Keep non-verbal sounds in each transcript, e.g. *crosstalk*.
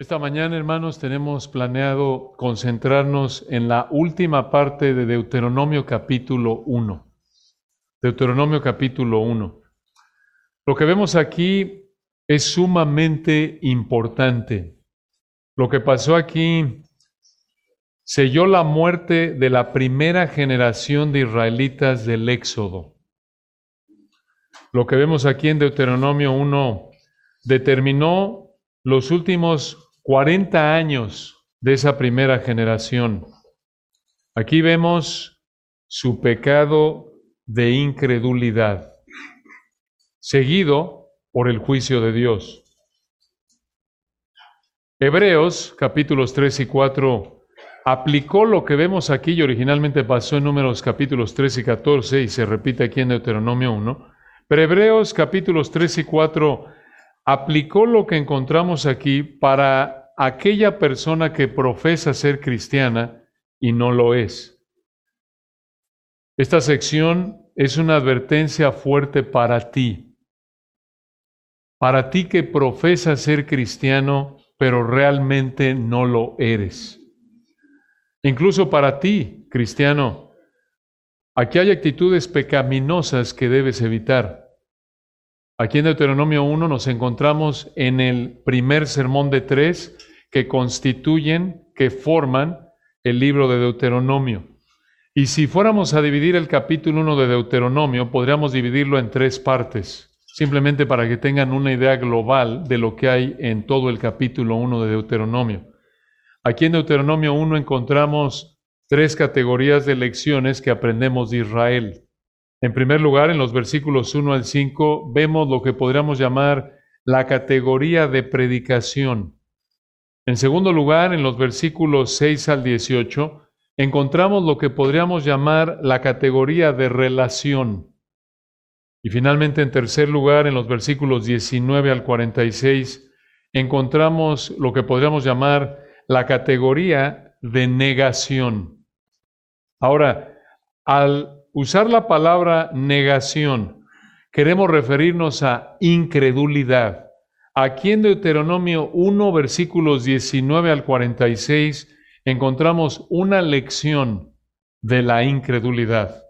Esta mañana, hermanos, tenemos planeado concentrarnos en la última parte de Deuteronomio capítulo 1. Deuteronomio capítulo 1. Lo que vemos aquí es sumamente importante. Lo que pasó aquí selló la muerte de la primera generación de israelitas del Éxodo. Lo que vemos aquí en Deuteronomio 1 determinó los últimos 40 años de esa primera generación. Aquí vemos su pecado de incredulidad, seguido por el juicio de Dios. Hebreos capítulos 3 y 4 aplicó lo que vemos aquí y originalmente pasó en números capítulos 3 y 14 y se repite aquí en Deuteronomio 1. Pero Hebreos capítulos 3 y 4 aplicó lo que encontramos aquí para aquella persona que profesa ser cristiana y no lo es. Esta sección es una advertencia fuerte para ti, para ti que profesa ser cristiano, pero realmente no lo eres. Incluso para ti, cristiano, aquí hay actitudes pecaminosas que debes evitar. Aquí en Deuteronomio 1 nos encontramos en el primer sermón de tres que constituyen, que forman el libro de Deuteronomio. Y si fuéramos a dividir el capítulo 1 de Deuteronomio, podríamos dividirlo en tres partes, simplemente para que tengan una idea global de lo que hay en todo el capítulo 1 de Deuteronomio. Aquí en Deuteronomio 1 encontramos tres categorías de lecciones que aprendemos de Israel. En primer lugar, en los versículos 1 al 5, vemos lo que podríamos llamar la categoría de predicación. En segundo lugar, en los versículos 6 al 18, encontramos lo que podríamos llamar la categoría de relación. Y finalmente, en tercer lugar, en los versículos 19 al 46, encontramos lo que podríamos llamar la categoría de negación. Ahora, al usar la palabra negación, queremos referirnos a incredulidad. Aquí en Deuteronomio 1, versículos 19 al 46, encontramos una lección de la incredulidad.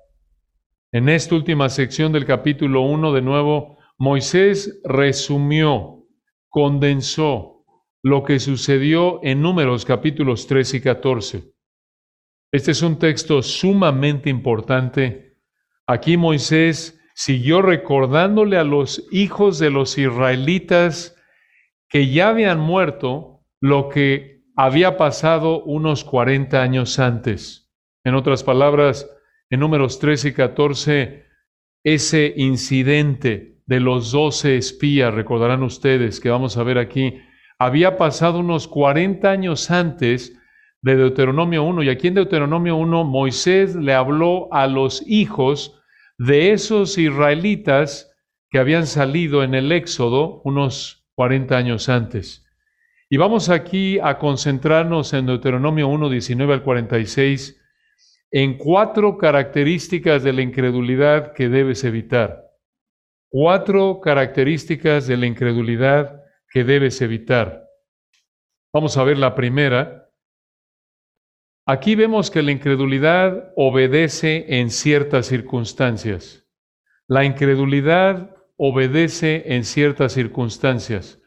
En esta última sección del capítulo 1, de nuevo, Moisés resumió, condensó lo que sucedió en números capítulos 3 y 14. Este es un texto sumamente importante. Aquí Moisés siguió recordándole a los hijos de los israelitas que ya habían muerto lo que había pasado unos 40 años antes. En otras palabras, en números 13 y 14, ese incidente de los doce espías, recordarán ustedes que vamos a ver aquí, había pasado unos 40 años antes de Deuteronomio 1. Y aquí en Deuteronomio 1 Moisés le habló a los hijos de esos israelitas que habían salido en el Éxodo unos 40 años antes. Y vamos aquí a concentrarnos en Deuteronomio 1, 19 al 46, en cuatro características de la incredulidad que debes evitar. Cuatro características de la incredulidad que debes evitar. Vamos a ver la primera, Aquí vemos que la incredulidad obedece en ciertas circunstancias. La incredulidad obedece en ciertas circunstancias.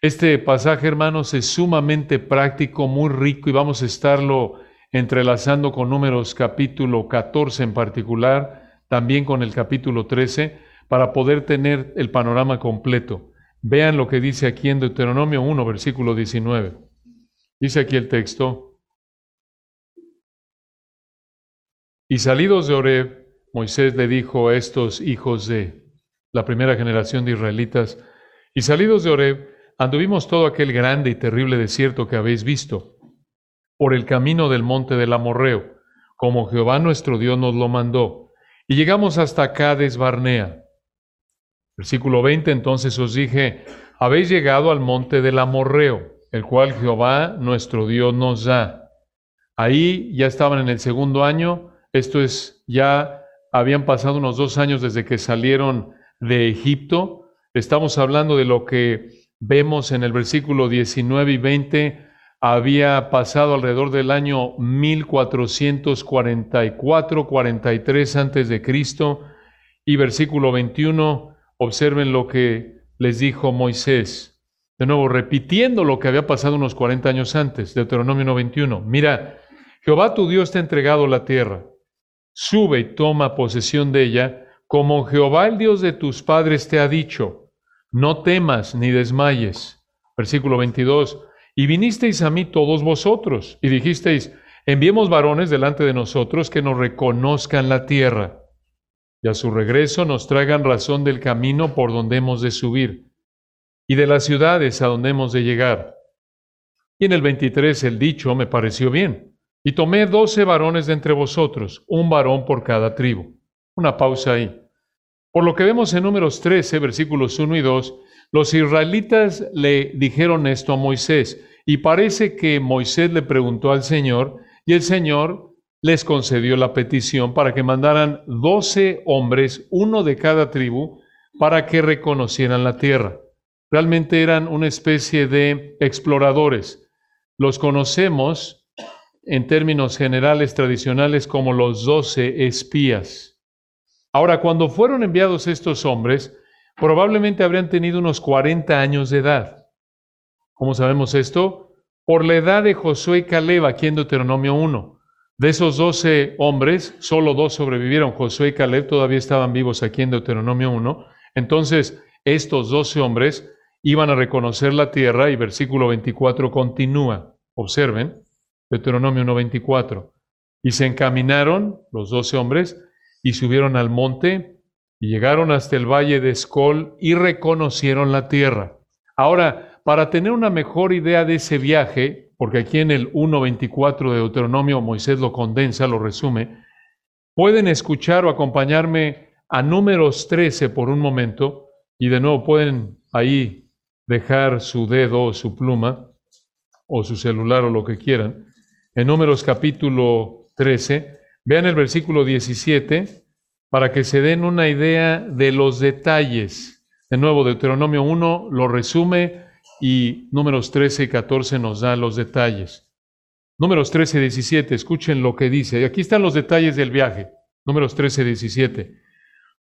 Este pasaje, hermanos, es sumamente práctico, muy rico y vamos a estarlo entrelazando con números capítulo 14 en particular, también con el capítulo 13, para poder tener el panorama completo. Vean lo que dice aquí en Deuteronomio 1, versículo 19. Dice aquí el texto, Y salidos de Oreb, Moisés le dijo a estos hijos de la primera generación de israelitas, y salidos de Oreb, anduvimos todo aquel grande y terrible desierto que habéis visto, por el camino del monte del Amorreo, como Jehová nuestro Dios nos lo mandó, y llegamos hasta Cades Barnea. Versículo 20, entonces os dije, habéis llegado al monte del Amorreo, el cual Jehová nuestro Dios nos da. Ahí ya estaban en el segundo año, esto es, ya habían pasado unos dos años desde que salieron de Egipto. Estamos hablando de lo que vemos en el versículo 19 y 20, había pasado alrededor del año 1444, 43 antes de Cristo, y versículo 21, observen lo que les dijo Moisés. De nuevo, repitiendo lo que había pasado unos 40 años antes, Deuteronomio 91. Mira, Jehová tu Dios te ha entregado la tierra. Sube y toma posesión de ella, como Jehová el Dios de tus padres te ha dicho. No temas ni desmayes. Versículo 22. Y vinisteis a mí todos vosotros, y dijisteis, enviemos varones delante de nosotros que nos reconozcan la tierra, y a su regreso nos traigan razón del camino por donde hemos de subir, y de las ciudades a donde hemos de llegar. Y en el 23 el dicho me pareció bien, y tomé doce varones de entre vosotros, un varón por cada tribu. Una pausa ahí. Por lo que vemos en números 13, versículos 1 y 2, los israelitas le dijeron esto a Moisés, y parece que Moisés le preguntó al Señor y el Señor les concedió la petición para que mandaran doce hombres, uno de cada tribu, para que reconocieran la tierra. Realmente eran una especie de exploradores. Los conocemos en términos generales tradicionales como los doce espías. Ahora, cuando fueron enviados estos hombres, probablemente habrían tenido unos 40 años de edad. ¿Cómo sabemos esto? Por la edad de Josué y Caleb, aquí en Deuteronomio 1. De esos doce hombres, solo dos sobrevivieron. Josué y Caleb todavía estaban vivos aquí en Deuteronomio 1. Entonces, estos doce hombres iban a reconocer la tierra y versículo 24 continúa. Observen, Deuteronomio 1.24. Y se encaminaron los doce hombres y subieron al monte y llegaron hasta el valle de Escol y reconocieron la tierra. Ahora, para tener una mejor idea de ese viaje, porque aquí en el 1.24 de Deuteronomio Moisés lo condensa, lo resume, pueden escuchar o acompañarme a números 13 por un momento y de nuevo pueden ahí dejar su dedo o su pluma o su celular o lo que quieran. En números capítulo 13, vean el versículo 17 para que se den una idea de los detalles. De nuevo, Deuteronomio 1 lo resume y números 13 y 14 nos da los detalles. Números 13 y 17, escuchen lo que dice. Aquí están los detalles del viaje. Números 13 y 17.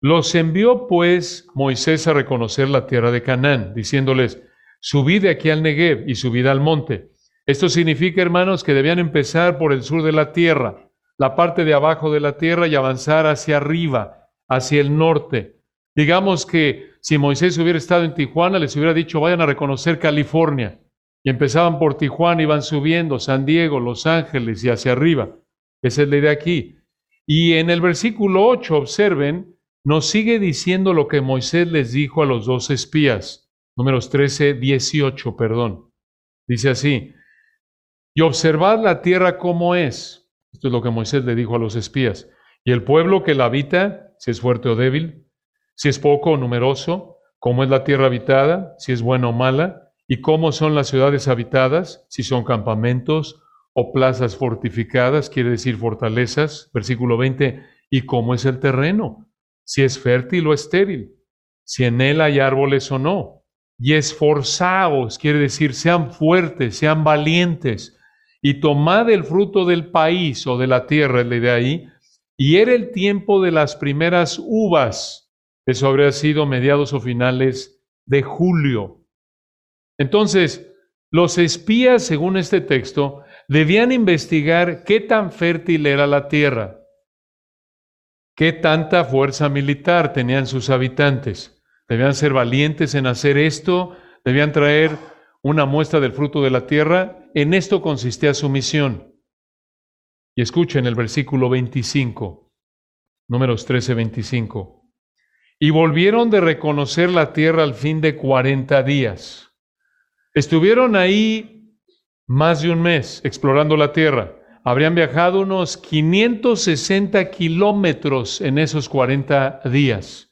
Los envió pues Moisés a reconocer la tierra de Canaán, diciéndoles, subid de aquí al Negev y subid al monte. Esto significa, hermanos, que debían empezar por el sur de la tierra, la parte de abajo de la tierra y avanzar hacia arriba, hacia el norte. Digamos que si Moisés hubiera estado en Tijuana, les hubiera dicho, vayan a reconocer California. Y empezaban por Tijuana, iban subiendo, San Diego, Los Ángeles y hacia arriba. Esa es la idea aquí. Y en el versículo 8, observen, nos sigue diciendo lo que Moisés les dijo a los dos espías. Números 13, 18, perdón. Dice así, y observad la tierra como es. Esto es lo que Moisés le dijo a los espías. Y el pueblo que la habita, si es fuerte o débil, si es poco o numeroso, cómo es la tierra habitada, si es buena o mala, y cómo son las ciudades habitadas, si son campamentos o plazas fortificadas, quiere decir fortalezas, versículo 20, y cómo es el terreno, si es fértil o estéril, si en él hay árboles o no, y esforzaos, quiere decir sean fuertes, sean valientes, y tomad el fruto del país o de la tierra, la idea ahí, y era el tiempo de las primeras uvas, eso habría sido mediados o finales de julio. Entonces, los espías, según este texto, debían investigar qué tan fértil era la tierra, qué tanta fuerza militar tenían sus habitantes. Debían ser valientes en hacer esto, debían traer una muestra del fruto de la tierra. En esto consistía su misión. Y escuchen el versículo 25, números 13, 25 y volvieron de reconocer la tierra al fin de cuarenta días. Estuvieron ahí más de un mes explorando la tierra. Habrían viajado unos 560 kilómetros en esos 40 días.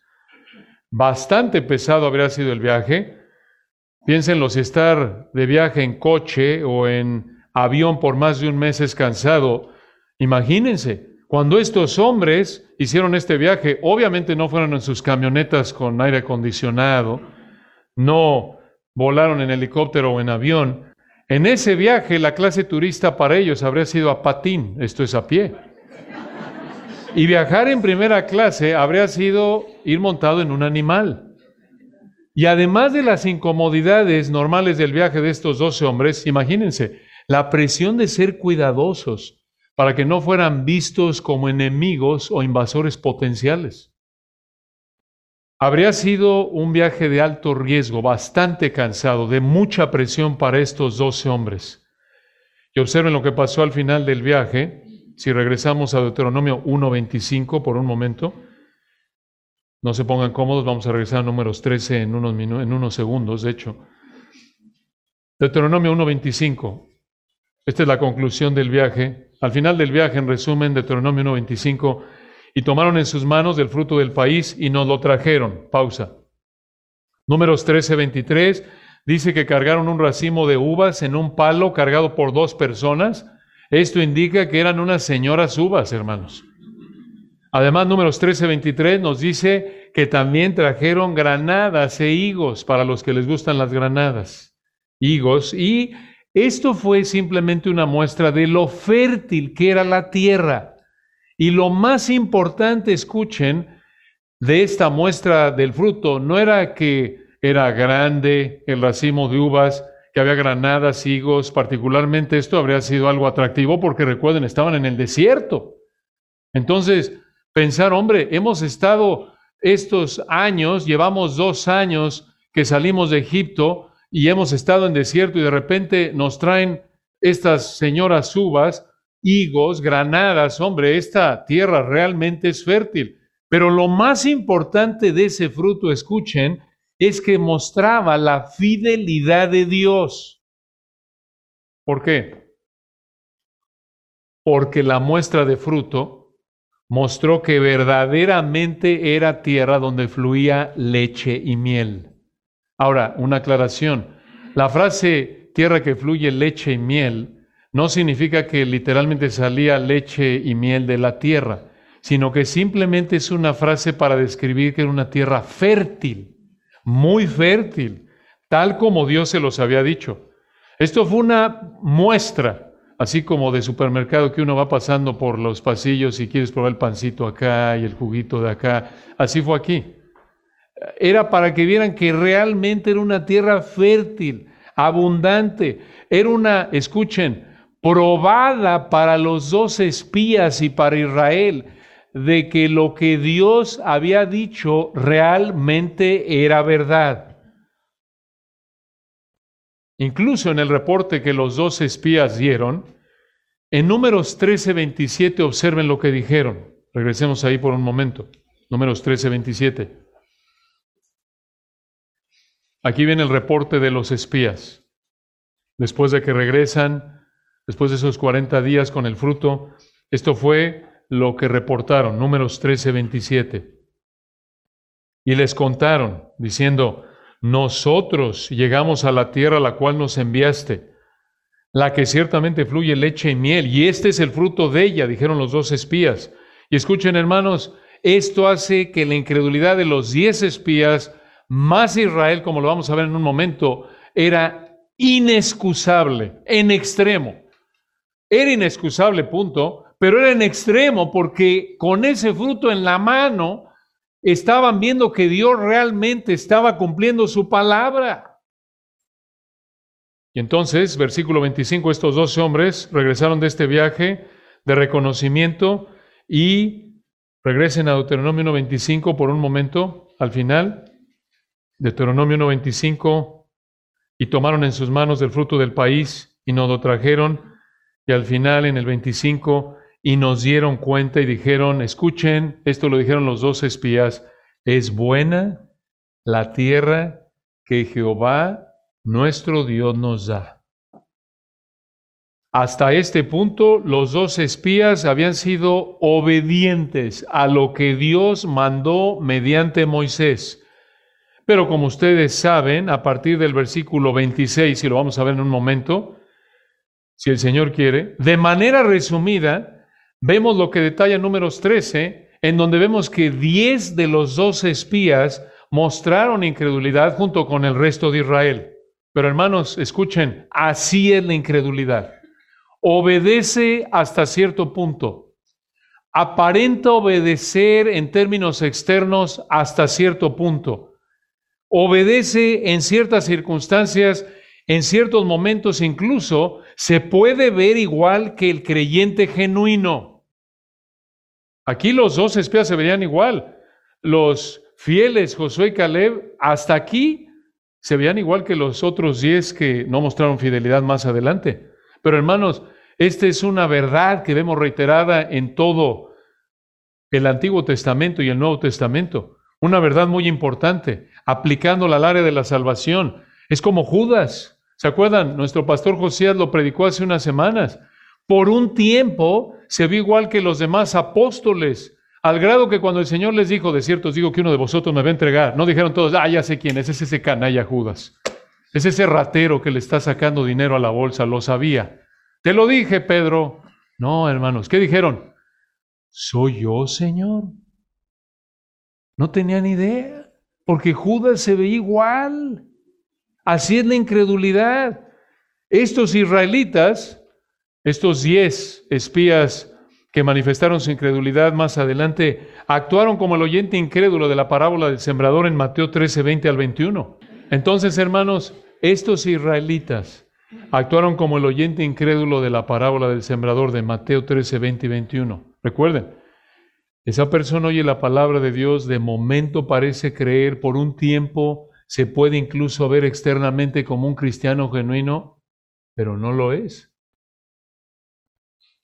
Bastante pesado habría sido el viaje. Piénsenlo, si estar de viaje en coche o en avión por más de un mes es cansado, imagínense, cuando estos hombres hicieron este viaje, obviamente no fueron en sus camionetas con aire acondicionado, no volaron en helicóptero o en avión, en ese viaje la clase turista para ellos habría sido a patín, esto es a pie. Y viajar en primera clase habría sido ir montado en un animal. Y además de las incomodidades normales del viaje de estos doce hombres, imagínense, la presión de ser cuidadosos para que no fueran vistos como enemigos o invasores potenciales. Habría sido un viaje de alto riesgo, bastante cansado, de mucha presión para estos doce hombres. Y observen lo que pasó al final del viaje. Si regresamos a Deuteronomio 1.25 por un momento, no se pongan cómodos, vamos a regresar a números 13 en unos, en unos segundos, de hecho. Deuteronomio 1.25. Esta es la conclusión del viaje. Al final del viaje, en resumen, Deuteronomio 1.25, y tomaron en sus manos del fruto del país y nos lo trajeron. Pausa. Números 13.23 dice que cargaron un racimo de uvas en un palo cargado por dos personas. Esto indica que eran unas señoras uvas, hermanos. Además, números 13.23 nos dice que también trajeron granadas e higos para los que les gustan las granadas. Higos. Y esto fue simplemente una muestra de lo fértil que era la tierra. Y lo más importante, escuchen, de esta muestra del fruto, no era que era grande el racimo de uvas, que había granadas, higos, particularmente esto habría sido algo atractivo porque recuerden, estaban en el desierto. Entonces, pensar, hombre, hemos estado estos años, llevamos dos años que salimos de Egipto y hemos estado en desierto y de repente nos traen estas señoras uvas, higos, granadas, hombre, esta tierra realmente es fértil. Pero lo más importante de ese fruto, escuchen, es que mostraba la fidelidad de Dios. ¿Por qué? Porque la muestra de fruto mostró que verdaderamente era tierra donde fluía leche y miel. Ahora, una aclaración. La frase tierra que fluye leche y miel no significa que literalmente salía leche y miel de la tierra, sino que simplemente es una frase para describir que era una tierra fértil, muy fértil, tal como Dios se los había dicho. Esto fue una muestra, así como de supermercado que uno va pasando por los pasillos y quieres probar el pancito acá y el juguito de acá. Así fue aquí. Era para que vieran que realmente era una tierra fértil, abundante. Era una, escuchen, probada para los dos espías y para Israel de que lo que Dios había dicho realmente era verdad. Incluso en el reporte que los dos espías dieron, en números 13:27 observen lo que dijeron. Regresemos ahí por un momento. Números 13:27. Aquí viene el reporte de los espías. Después de que regresan después de esos 40 días con el fruto. Esto fue lo que reportaron, números 13, 27. Y les contaron, diciendo, nosotros llegamos a la tierra a la cual nos enviaste, la que ciertamente fluye leche y miel, y este es el fruto de ella, dijeron los dos espías. Y escuchen, hermanos, esto hace que la incredulidad de los diez espías, más Israel, como lo vamos a ver en un momento, era inexcusable, en extremo. Era inexcusable, punto, pero era en extremo porque con ese fruto en la mano estaban viendo que Dios realmente estaba cumpliendo su palabra. Y entonces, versículo 25, estos doce hombres regresaron de este viaje de reconocimiento y regresen a Deuteronomio 1.25 por un momento, al final, Deuteronomio 1.25, y tomaron en sus manos el fruto del país y nos lo trajeron y al final, en el 25, y nos dieron cuenta y dijeron, escuchen, esto lo dijeron los dos espías, es buena la tierra que Jehová nuestro Dios nos da. Hasta este punto, los dos espías habían sido obedientes a lo que Dios mandó mediante Moisés. Pero como ustedes saben, a partir del versículo 26, y lo vamos a ver en un momento, si el Señor quiere. De manera resumida, vemos lo que detalla números 13, en donde vemos que 10 de los 12 espías mostraron incredulidad junto con el resto de Israel. Pero hermanos, escuchen, así es la incredulidad. Obedece hasta cierto punto. Aparenta obedecer en términos externos hasta cierto punto. Obedece en ciertas circunstancias, en ciertos momentos incluso, se puede ver igual que el creyente genuino. Aquí los dos espías se veían igual. Los fieles, Josué y Caleb, hasta aquí se veían igual que los otros diez que no mostraron fidelidad más adelante. Pero hermanos, esta es una verdad que vemos reiterada en todo el Antiguo Testamento y el Nuevo Testamento. Una verdad muy importante, aplicándola al área de la salvación. Es como Judas. ¿Se acuerdan? Nuestro pastor Josías lo predicó hace unas semanas. Por un tiempo se vio igual que los demás apóstoles, al grado que cuando el Señor les dijo, de cierto os digo que uno de vosotros me va a entregar, no dijeron todos, ah, ya sé quién es, es ese canalla Judas, es ese ratero que le está sacando dinero a la bolsa, lo sabía. Te lo dije, Pedro. No, hermanos, ¿qué dijeron? ¿Soy yo, Señor? No tenían idea, porque Judas se ve igual. Así es la incredulidad. Estos israelitas estos diez espías que manifestaron su incredulidad más adelante actuaron como el oyente incrédulo de la parábola del sembrador en Mateo 13, 20 al 21. Entonces, hermanos, estos israelitas actuaron como el oyente incrédulo de la parábola del sembrador de Mateo 13, 20 y 21. Recuerden, esa persona oye la palabra de Dios, de momento parece creer, por un tiempo se puede incluso ver externamente como un cristiano genuino, pero no lo es.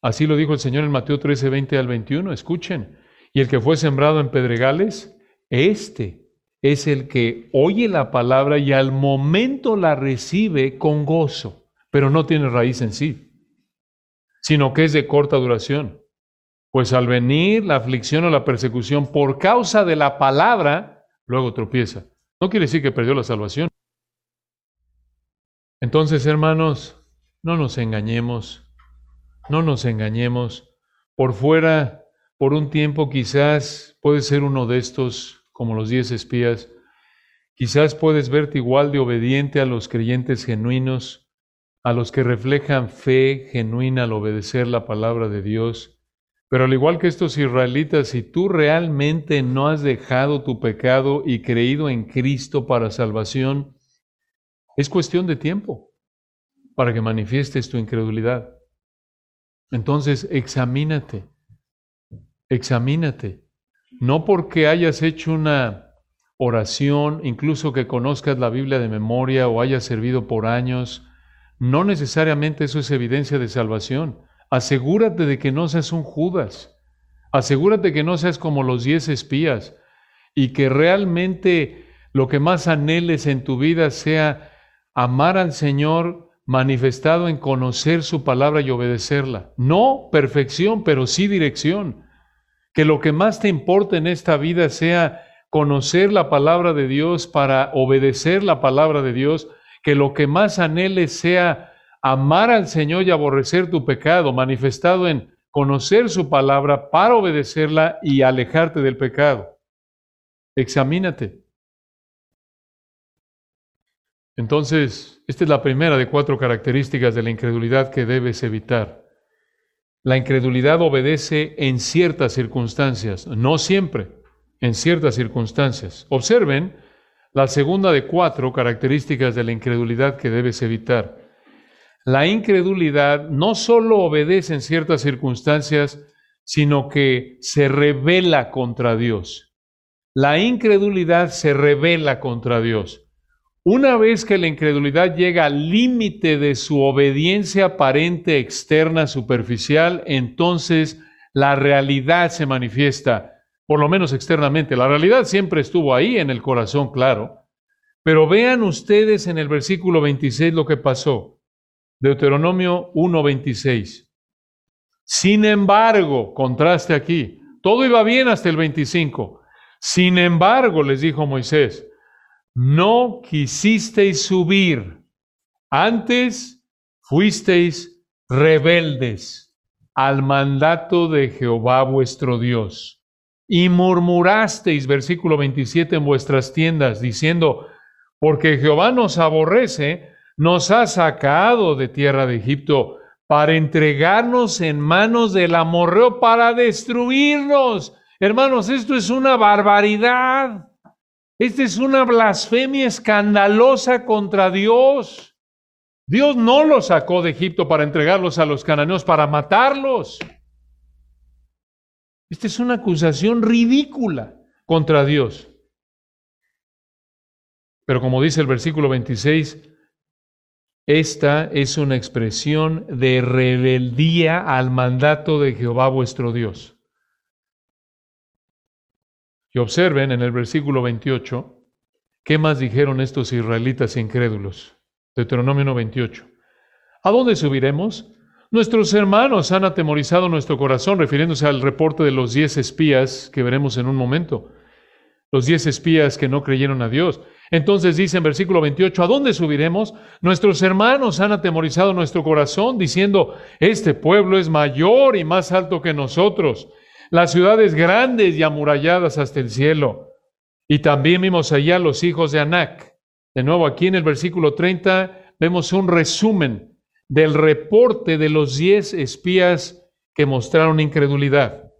Así lo dijo el Señor en Mateo 13, 20 al 21. Escuchen. Y el que fue sembrado en pedregales, este es el que oye la palabra y al momento la recibe con gozo, pero no tiene raíz en sí, sino que es de corta duración. Pues al venir la aflicción o la persecución por causa de la palabra, luego tropieza. No quiere decir que perdió la salvación. Entonces, hermanos, no nos engañemos. No nos engañemos. Por fuera, por un tiempo quizás puedes ser uno de estos, como los diez espías. Quizás puedes verte igual de obediente a los creyentes genuinos, a los que reflejan fe genuina al obedecer la palabra de Dios. Pero al igual que estos israelitas, si tú realmente no has dejado tu pecado y creído en Cristo para salvación, es cuestión de tiempo para que manifiestes tu incredulidad. Entonces, examínate, examínate. No porque hayas hecho una oración, incluso que conozcas la Biblia de memoria o hayas servido por años, no necesariamente eso es evidencia de salvación. Asegúrate de que no seas un Judas. Asegúrate que no seas como los diez espías y que realmente lo que más anheles en tu vida sea amar al Señor manifestado en conocer su palabra y obedecerla. No perfección, pero sí dirección. Que lo que más te importa en esta vida sea conocer la palabra de Dios para obedecer la palabra de Dios. Que lo que más anheles sea amar al Señor y aborrecer tu pecado, manifestado en conocer su palabra para obedecerla y alejarte del pecado. Examínate. Entonces, esta es la primera de cuatro características de la incredulidad que debes evitar. La incredulidad obedece en ciertas circunstancias, no siempre, en ciertas circunstancias. Observen la segunda de cuatro características de la incredulidad que debes evitar. La incredulidad no solo obedece en ciertas circunstancias, sino que se revela contra Dios. La incredulidad se revela contra Dios. Una vez que la incredulidad llega al límite de su obediencia aparente, externa, superficial, entonces la realidad se manifiesta, por lo menos externamente. La realidad siempre estuvo ahí en el corazón, claro. Pero vean ustedes en el versículo 26 lo que pasó. Deuteronomio 1:26. Sin embargo, contraste aquí, todo iba bien hasta el 25. Sin embargo, les dijo Moisés, no quisisteis subir, antes fuisteis rebeldes al mandato de Jehová vuestro Dios. Y murmurasteis, versículo 27, en vuestras tiendas, diciendo, porque Jehová nos aborrece, nos ha sacado de tierra de Egipto para entregarnos en manos del amorreo para destruirnos. Hermanos, esto es una barbaridad. Esta es una blasfemia escandalosa contra Dios. Dios no los sacó de Egipto para entregarlos a los cananeos, para matarlos. Esta es una acusación ridícula contra Dios. Pero como dice el versículo 26, esta es una expresión de rebeldía al mandato de Jehová vuestro Dios. Y observen en el versículo 28, ¿qué más dijeron estos israelitas incrédulos? Deuteronomio 28. ¿A dónde subiremos? Nuestros hermanos han atemorizado nuestro corazón, refiriéndose al reporte de los diez espías que veremos en un momento. Los diez espías que no creyeron a Dios. Entonces dice en versículo 28, ¿a dónde subiremos? Nuestros hermanos han atemorizado nuestro corazón, diciendo, este pueblo es mayor y más alto que nosotros las ciudades grandes y amuralladas hasta el cielo. Y también vimos allá los hijos de Anac. De nuevo, aquí en el versículo 30 vemos un resumen del reporte de los diez espías que mostraron incredulidad.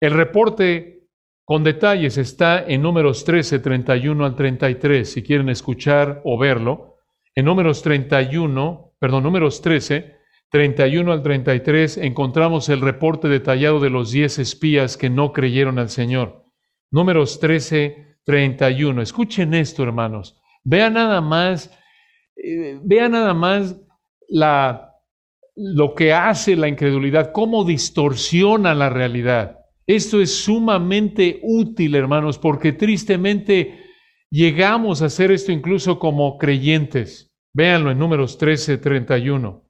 El reporte con detalles está en números 13, 31 al 33, si quieren escuchar o verlo. En números 31, perdón, números 13, 31 al 33 encontramos el reporte detallado de los diez espías que no creyeron al Señor. Números 13, 31. Escuchen esto, hermanos. Vean nada más, eh, vean nada más la, lo que hace la incredulidad, cómo distorsiona la realidad. Esto es sumamente útil, hermanos, porque tristemente llegamos a hacer esto incluso como creyentes. Véanlo en números 13, 31.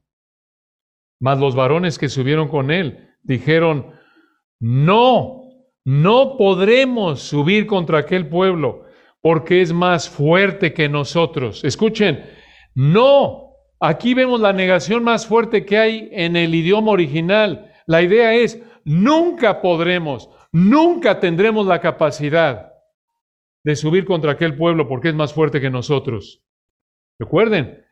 Mas los varones que subieron con él dijeron, no, no podremos subir contra aquel pueblo porque es más fuerte que nosotros. Escuchen, no, aquí vemos la negación más fuerte que hay en el idioma original. La idea es, nunca podremos, nunca tendremos la capacidad de subir contra aquel pueblo porque es más fuerte que nosotros. Recuerden,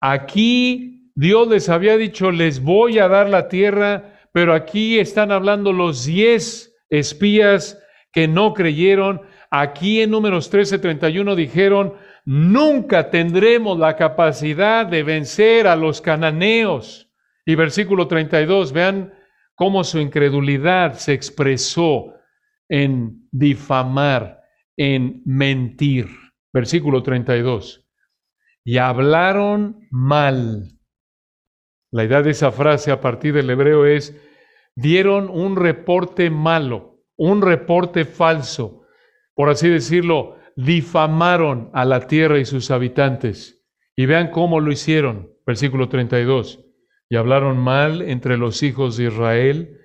aquí Dios les había dicho, les voy a dar la tierra, pero aquí están hablando los diez espías que no creyeron. Aquí en números 13:31 dijeron, nunca tendremos la capacidad de vencer a los cananeos. Y versículo 32, vean cómo su incredulidad se expresó en difamar, en mentir. Versículo 32. Y hablaron mal la idea de esa frase a partir del hebreo es, dieron un reporte malo, un reporte falso, por así decirlo, difamaron a la tierra y sus habitantes. Y vean cómo lo hicieron, versículo 32. Y hablaron mal entre los hijos de Israel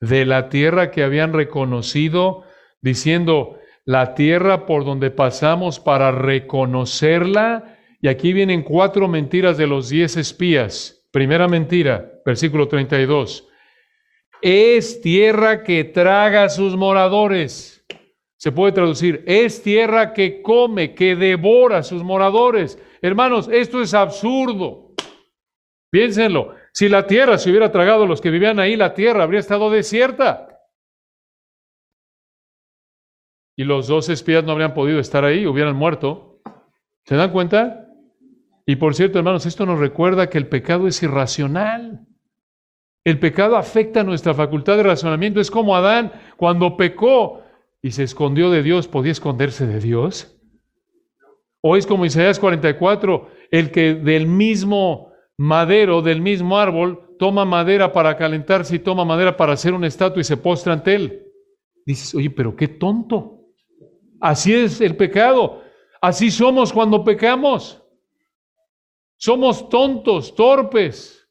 de la tierra que habían reconocido, diciendo, la tierra por donde pasamos para reconocerla. Y aquí vienen cuatro mentiras de los diez espías. Primera mentira, versículo 32. Es tierra que traga a sus moradores. Se puede traducir, es tierra que come, que devora a sus moradores. Hermanos, esto es absurdo. Piénsenlo. Si la tierra se hubiera tragado a los que vivían ahí, la tierra habría estado desierta. Y los dos espías no habrían podido estar ahí, hubieran muerto. ¿Se dan cuenta? Y por cierto, hermanos, esto nos recuerda que el pecado es irracional. El pecado afecta nuestra facultad de razonamiento. Es como Adán cuando pecó y se escondió de Dios, ¿podía esconderse de Dios? O es como Isaías 44, el que del mismo madero, del mismo árbol, toma madera para calentarse y toma madera para hacer una estatua y se postra ante él. Dices, oye, pero qué tonto. Así es el pecado. Así somos cuando pecamos. Somos tontos, torpes.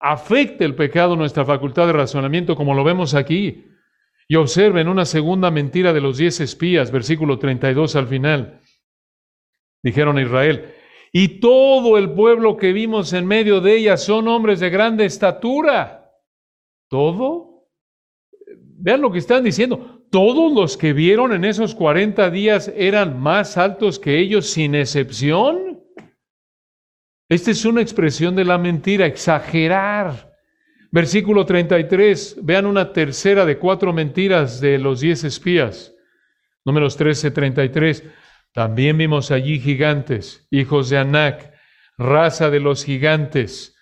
Afecta el pecado nuestra facultad de razonamiento, como lo vemos aquí. Y observen una segunda mentira de los diez espías, versículo 32 al final. Dijeron a Israel, y todo el pueblo que vimos en medio de ella son hombres de grande estatura. ¿Todo? Vean lo que están diciendo. Todos los que vieron en esos 40 días eran más altos que ellos sin excepción. Esta es una expresión de la mentira, exagerar. Versículo 33, vean una tercera de cuatro mentiras de los diez espías. Números 13, 33. También vimos allí gigantes, hijos de Anac, raza de los gigantes.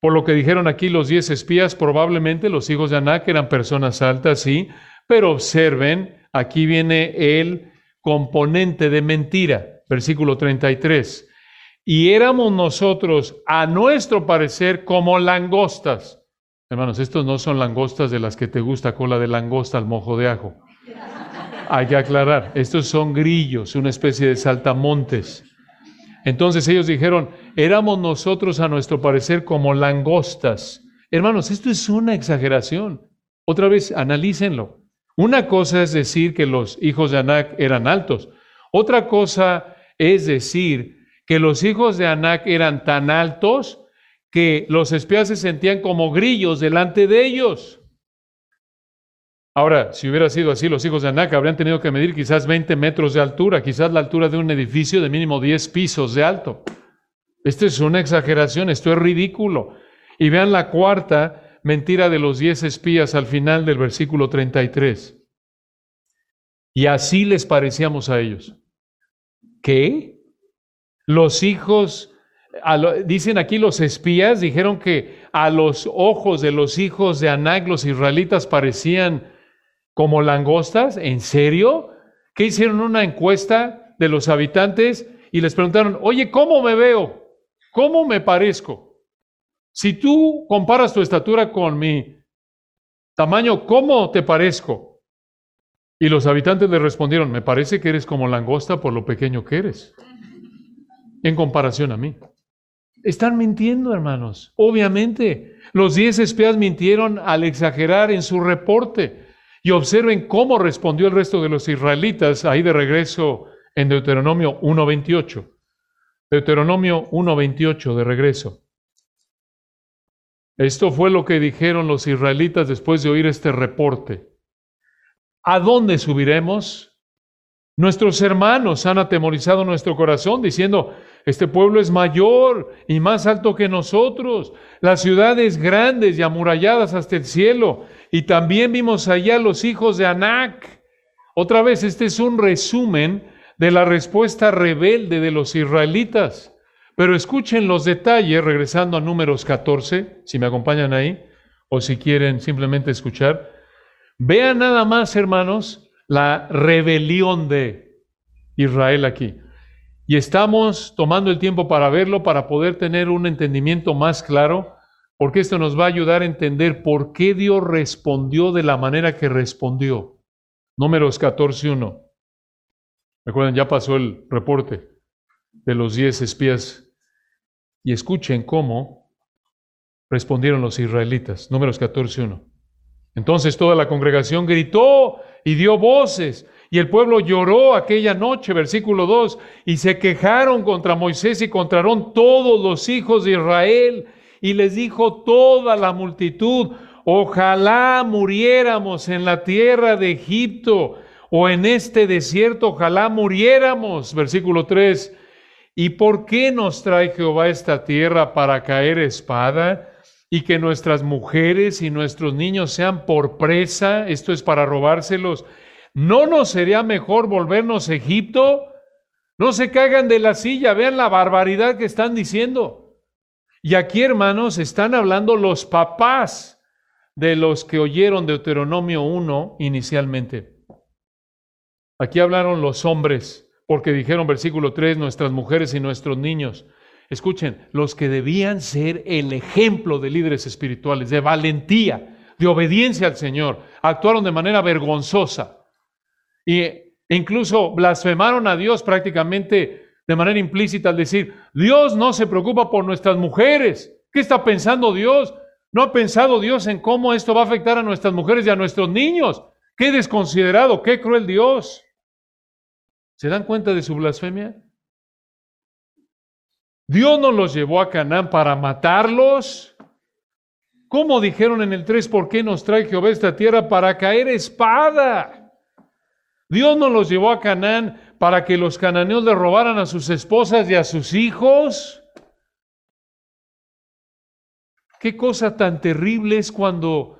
Por lo que dijeron aquí los diez espías, probablemente los hijos de Anac eran personas altas, sí, pero observen, aquí viene el componente de mentira, versículo 33. Y éramos nosotros, a nuestro parecer, como langostas. Hermanos, estos no son langostas de las que te gusta cola de langosta al mojo de ajo. Hay que aclarar, estos son grillos, una especie de saltamontes. Entonces ellos dijeron, éramos nosotros a nuestro parecer como langostas. Hermanos, esto es una exageración. Otra vez, analícenlo. Una cosa es decir que los hijos de Anac eran altos. Otra cosa es decir que los hijos de Anac eran tan altos que los espías se sentían como grillos delante de ellos. Ahora, si hubiera sido así, los hijos de Anac habrían tenido que medir quizás 20 metros de altura, quizás la altura de un edificio de mínimo 10 pisos de alto. Esto es una exageración, esto es ridículo. Y vean la cuarta mentira de los 10 espías al final del versículo 33. Y así les parecíamos a ellos. ¿Qué? Los hijos dicen aquí los espías, dijeron que a los ojos de los hijos de Anac los israelitas parecían como langostas. ¿En serio? ¿Qué hicieron una encuesta de los habitantes y les preguntaron, oye, ¿cómo me veo? ¿Cómo me parezco? Si tú comparas tu estatura con mi tamaño, ¿cómo te parezco? Y los habitantes le respondieron, me parece que eres como langosta por lo pequeño que eres, en comparación a mí. Están mintiendo, hermanos. Obviamente, los diez espías mintieron al exagerar en su reporte. Y observen cómo respondió el resto de los israelitas ahí de regreso en Deuteronomio 1.28. Deuteronomio 1.28 de regreso. Esto fue lo que dijeron los israelitas después de oír este reporte. ¿A dónde subiremos? Nuestros hermanos han atemorizado nuestro corazón diciendo, este pueblo es mayor y más alto que nosotros, las ciudades grandes y amuralladas hasta el cielo. Y también vimos allá los hijos de Anac. Otra vez, este es un resumen de la respuesta rebelde de los israelitas. Pero escuchen los detalles, regresando a números 14, si me acompañan ahí, o si quieren simplemente escuchar. Vean nada más, hermanos, la rebelión de Israel aquí. Y estamos tomando el tiempo para verlo, para poder tener un entendimiento más claro, porque esto nos va a ayudar a entender por qué Dios respondió de la manera que respondió. Números 14.1. Recuerden, ya pasó el reporte de los diez espías. Y escuchen cómo respondieron los israelitas. Números 14.1. Entonces toda la congregación gritó y dio voces. Y el pueblo lloró aquella noche, versículo 2, y se quejaron contra Moisés y contra todos los hijos de Israel. Y les dijo toda la multitud, ojalá muriéramos en la tierra de Egipto o en este desierto, ojalá muriéramos. Versículo 3. ¿Y por qué nos trae Jehová esta tierra para caer espada? y que nuestras mujeres y nuestros niños sean por presa, esto es para robárselos, ¿no nos sería mejor volvernos a Egipto? No se caigan de la silla, vean la barbaridad que están diciendo. Y aquí, hermanos, están hablando los papás de los que oyeron Deuteronomio 1 inicialmente. Aquí hablaron los hombres, porque dijeron versículo 3, nuestras mujeres y nuestros niños. Escuchen, los que debían ser el ejemplo de líderes espirituales, de valentía, de obediencia al Señor, actuaron de manera vergonzosa e incluso blasfemaron a Dios prácticamente de manera implícita al decir, Dios no se preocupa por nuestras mujeres. ¿Qué está pensando Dios? ¿No ha pensado Dios en cómo esto va a afectar a nuestras mujeres y a nuestros niños? Qué desconsiderado, qué cruel Dios. ¿Se dan cuenta de su blasfemia? Dios no los llevó a Canaán para matarlos. ¿Cómo dijeron en el 3, por qué nos trae Jehová esta tierra para caer espada? Dios no los llevó a Canaán para que los cananeos le robaran a sus esposas y a sus hijos. qué cosa tan terrible es cuando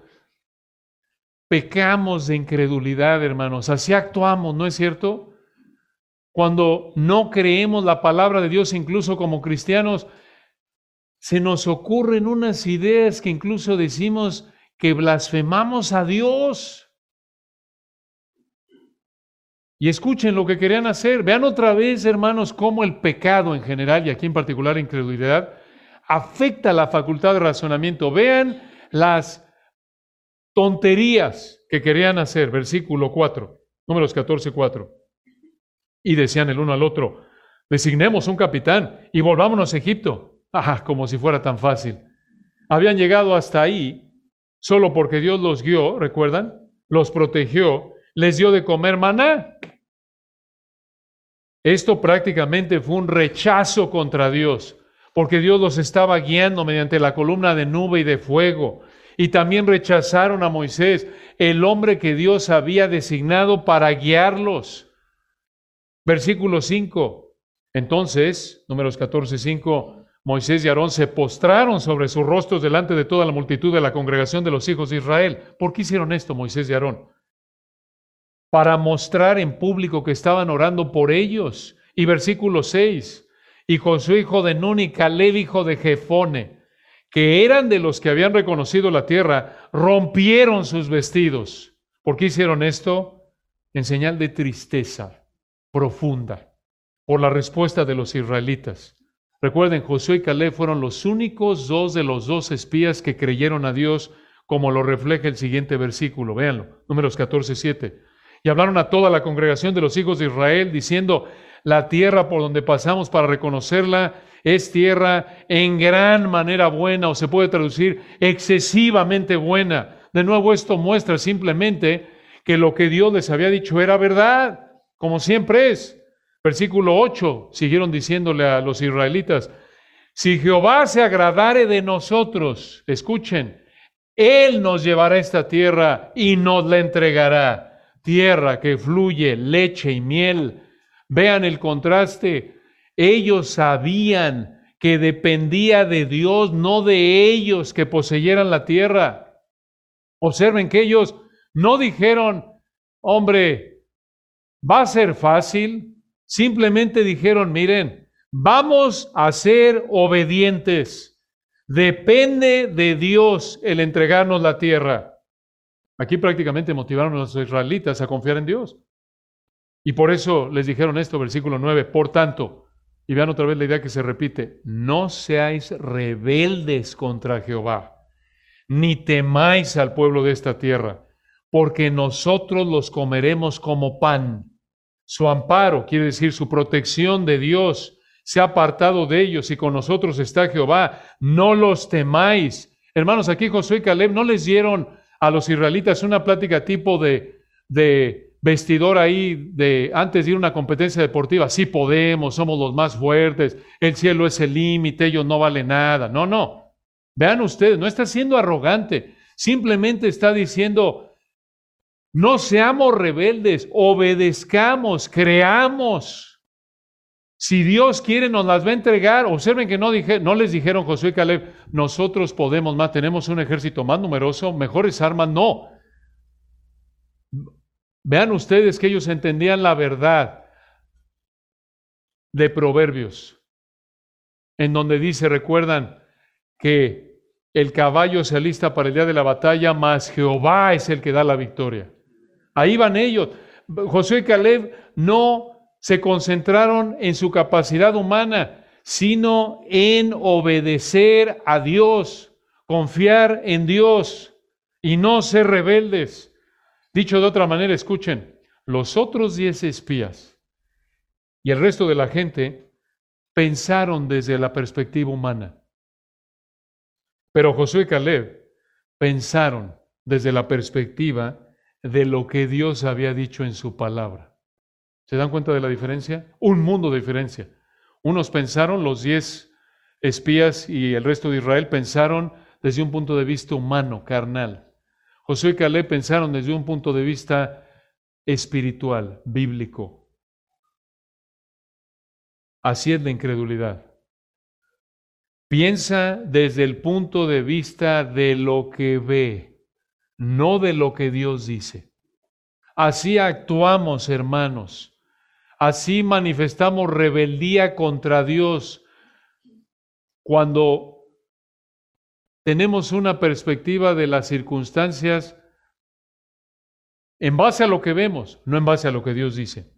pecamos de incredulidad, hermanos. Así actuamos, ¿no es cierto? Cuando no creemos la palabra de Dios, incluso como cristianos, se nos ocurren unas ideas que incluso decimos que blasfemamos a Dios. Y escuchen lo que querían hacer. Vean otra vez, hermanos, cómo el pecado en general, y aquí en particular incredulidad, afecta la facultad de razonamiento. Vean las tonterías que querían hacer. Versículo 4, números 14, 4. Y decían el uno al otro, designemos un capitán y volvámonos a Egipto. *laughs* Ah, como si fuera tan fácil. Habían llegado hasta ahí solo porque Dios los guió, ¿recuerdan? Los protegió, les dio de comer maná. Esto prácticamente fue un rechazo contra Dios, porque Dios los estaba guiando mediante la columna de nube y de fuego. Y también rechazaron a Moisés, el hombre que Dios había designado para guiarlos. Versículo 5. Entonces, números 14, 5, Moisés y Aarón se postraron sobre sus rostros delante de toda la multitud de la congregación de los hijos de Israel. ¿Por qué hicieron esto Moisés y Aarón? Para mostrar en público que estaban orando por ellos. Y versículo 6, y Josué hijo de Nun y Caleb hijo de Jefone, que eran de los que habían reconocido la tierra, rompieron sus vestidos. ¿Por qué hicieron esto? En señal de tristeza profunda por la respuesta de los israelitas. Recuerden, Josué y Caleb fueron los únicos dos de los dos espías que creyeron a Dios, como lo refleja el siguiente versículo. Véanlo, números 14, 7. Y hablaron a toda la congregación de los hijos de Israel, diciendo, la tierra por donde pasamos para reconocerla es tierra en gran manera buena, o se puede traducir excesivamente buena. De nuevo, esto muestra simplemente que lo que Dios les había dicho era verdad, como siempre es. Versículo 8, siguieron diciéndole a los israelitas, si Jehová se agradare de nosotros, escuchen, Él nos llevará esta tierra y nos la entregará, tierra que fluye leche y miel. Vean el contraste, ellos sabían que dependía de Dios, no de ellos que poseyeran la tierra. Observen que ellos no dijeron, hombre, va a ser fácil, Simplemente dijeron, miren, vamos a ser obedientes. Depende de Dios el entregarnos la tierra. Aquí prácticamente motivaron a los israelitas a confiar en Dios. Y por eso les dijeron esto, versículo 9, por tanto, y vean otra vez la idea que se repite, no seáis rebeldes contra Jehová, ni temáis al pueblo de esta tierra, porque nosotros los comeremos como pan su amparo, quiere decir su protección de Dios, se ha apartado de ellos y con nosotros está Jehová. No los temáis. Hermanos, aquí Josué y Caleb no les dieron a los israelitas una plática tipo de, de vestidor ahí de antes de ir a una competencia deportiva. Sí podemos, somos los más fuertes, el cielo es el límite, ellos no valen nada. No, no. Vean ustedes, no está siendo arrogante, simplemente está diciendo, no seamos rebeldes, obedezcamos, creamos. Si Dios quiere, nos las va a entregar. Observen que no, no les dijeron Josué y Caleb, nosotros podemos más, tenemos un ejército más numeroso, mejores armas. No. Vean ustedes que ellos entendían la verdad de Proverbios, en donde dice, recuerdan, que el caballo se alista para el día de la batalla, mas Jehová es el que da la victoria. Ahí van ellos. Josué y Caleb no se concentraron en su capacidad humana, sino en obedecer a Dios, confiar en Dios y no ser rebeldes. Dicho de otra manera, escuchen, los otros diez espías y el resto de la gente pensaron desde la perspectiva humana. Pero Josué y Caleb pensaron desde la perspectiva de lo que Dios había dicho en su palabra. ¿Se dan cuenta de la diferencia? Un mundo de diferencia. Unos pensaron, los diez espías y el resto de Israel pensaron desde un punto de vista humano, carnal. Josué y Caleb pensaron desde un punto de vista espiritual, bíblico. Así es la incredulidad. Piensa desde el punto de vista de lo que ve, no de lo que Dios dice. Así actuamos, hermanos. Así manifestamos rebeldía contra Dios cuando tenemos una perspectiva de las circunstancias en base a lo que vemos, no en base a lo que Dios dice.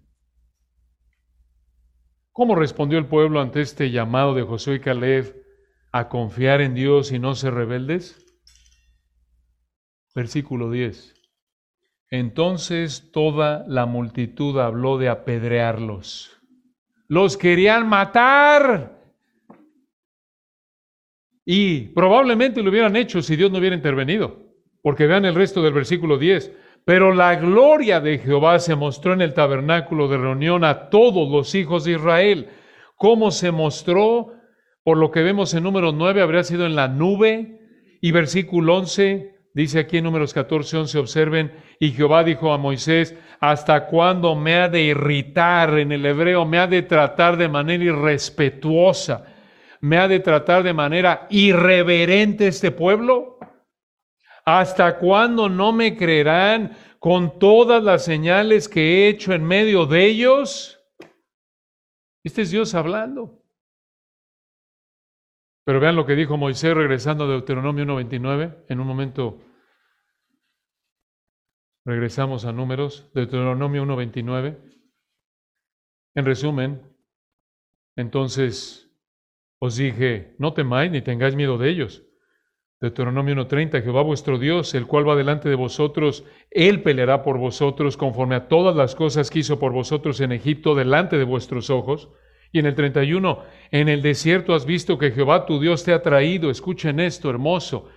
¿Cómo respondió el pueblo ante este llamado de Josué y Caleb a confiar en Dios y no ser rebeldes? Versículo 10. Entonces toda la multitud habló de apedrearlos. Los querían matar. Y probablemente lo hubieran hecho si Dios no hubiera intervenido. Porque vean el resto del versículo 10. Pero la gloria de Jehová se mostró en el tabernáculo de reunión a todos los hijos de Israel. ¿Cómo se mostró? Por lo que vemos en número 9, habría sido en la nube. Y versículo 11, dice aquí en números 14, 11, observen, y Jehová dijo a Moisés, ¿hasta cuándo me ha de irritar en el hebreo? Me ha de tratar de manera irrespetuosa, me ha de tratar de manera irreverente este pueblo. ¿Hasta cuándo no me creerán con todas las señales que he hecho en medio de ellos? Este es Dios hablando. Pero vean lo que dijo Moisés regresando de Deuteronomio 1.29. En un momento regresamos a números. Deuteronomio 1.29. En resumen, entonces os dije, no temáis ni tengáis miedo de ellos. Deuteronomio 1.30, Jehová vuestro Dios, el cual va delante de vosotros, Él peleará por vosotros conforme a todas las cosas que hizo por vosotros en Egipto delante de vuestros ojos. Y en el 31, en el desierto has visto que Jehová tu Dios te ha traído, escuchen esto hermoso,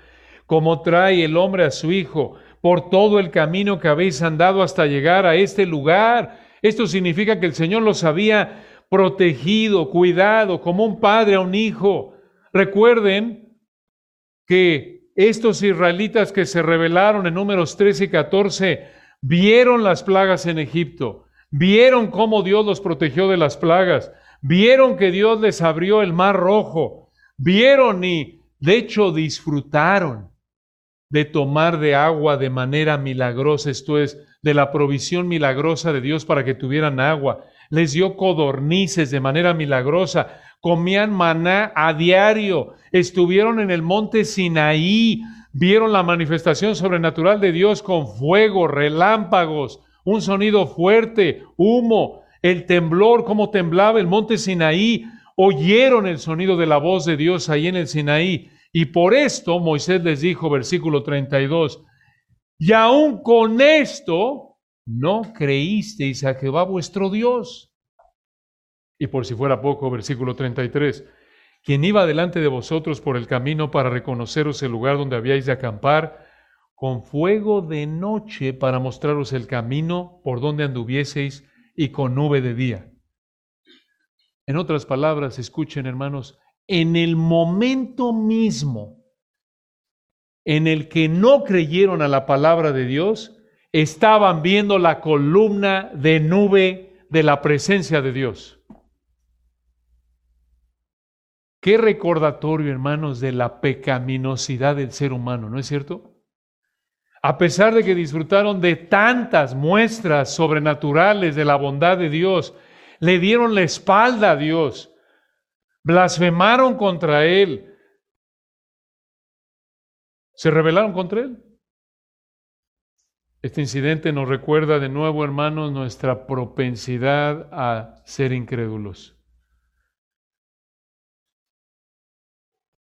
como trae el hombre a su hijo por todo el camino que habéis andado hasta llegar a este lugar. Esto significa que el Señor los había protegido, cuidado, como un padre a un hijo. Recuerden que estos israelitas que se rebelaron en números 13 y 14 vieron las plagas en Egipto, vieron cómo Dios los protegió de las plagas, Vieron que Dios les abrió el mar rojo. Vieron y de hecho disfrutaron de tomar de agua de manera milagrosa, esto es, de la provisión milagrosa de Dios para que tuvieran agua. Les dio codornices de manera milagrosa, comían maná a diario, estuvieron en el monte Sinaí, vieron la manifestación sobrenatural de Dios con fuego, relámpagos, un sonido fuerte, humo, el temblor, cómo temblaba el monte Sinaí, oyeron el sonido de la voz de Dios ahí en el Sinaí. Y por esto Moisés les dijo, versículo 32, y aún con esto no creísteis a Jehová vuestro Dios. Y por si fuera poco, versículo 33, quien iba delante de vosotros por el camino para reconoceros el lugar donde habíais de acampar, con fuego de noche para mostraros el camino por donde anduvieseis y con nube de día. En otras palabras, escuchen hermanos, en el momento mismo en el que no creyeron a la palabra de Dios, estaban viendo la columna de nube de la presencia de Dios. Qué recordatorio, hermanos, de la pecaminosidad del ser humano, ¿no es cierto? A pesar de que disfrutaron de tantas muestras sobrenaturales de la bondad de Dios, le dieron la espalda a Dios, blasfemaron contra Él, se rebelaron contra Él. Este incidente nos recuerda de nuevo, hermanos, nuestra propensidad a ser incrédulos.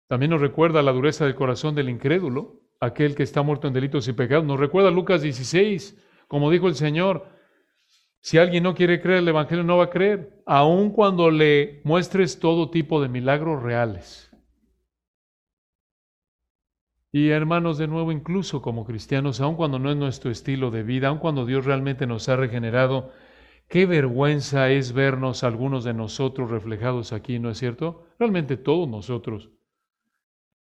También nos recuerda la dureza del corazón del incrédulo aquel que está muerto en delitos y pecados. Nos recuerda Lucas 16, como dijo el Señor, si alguien no quiere creer el Evangelio, no va a creer, aun cuando le muestres todo tipo de milagros reales. Y hermanos, de nuevo, incluso como cristianos, aun cuando no es nuestro estilo de vida, aun cuando Dios realmente nos ha regenerado, qué vergüenza es vernos algunos de nosotros reflejados aquí, ¿no es cierto? Realmente todos nosotros,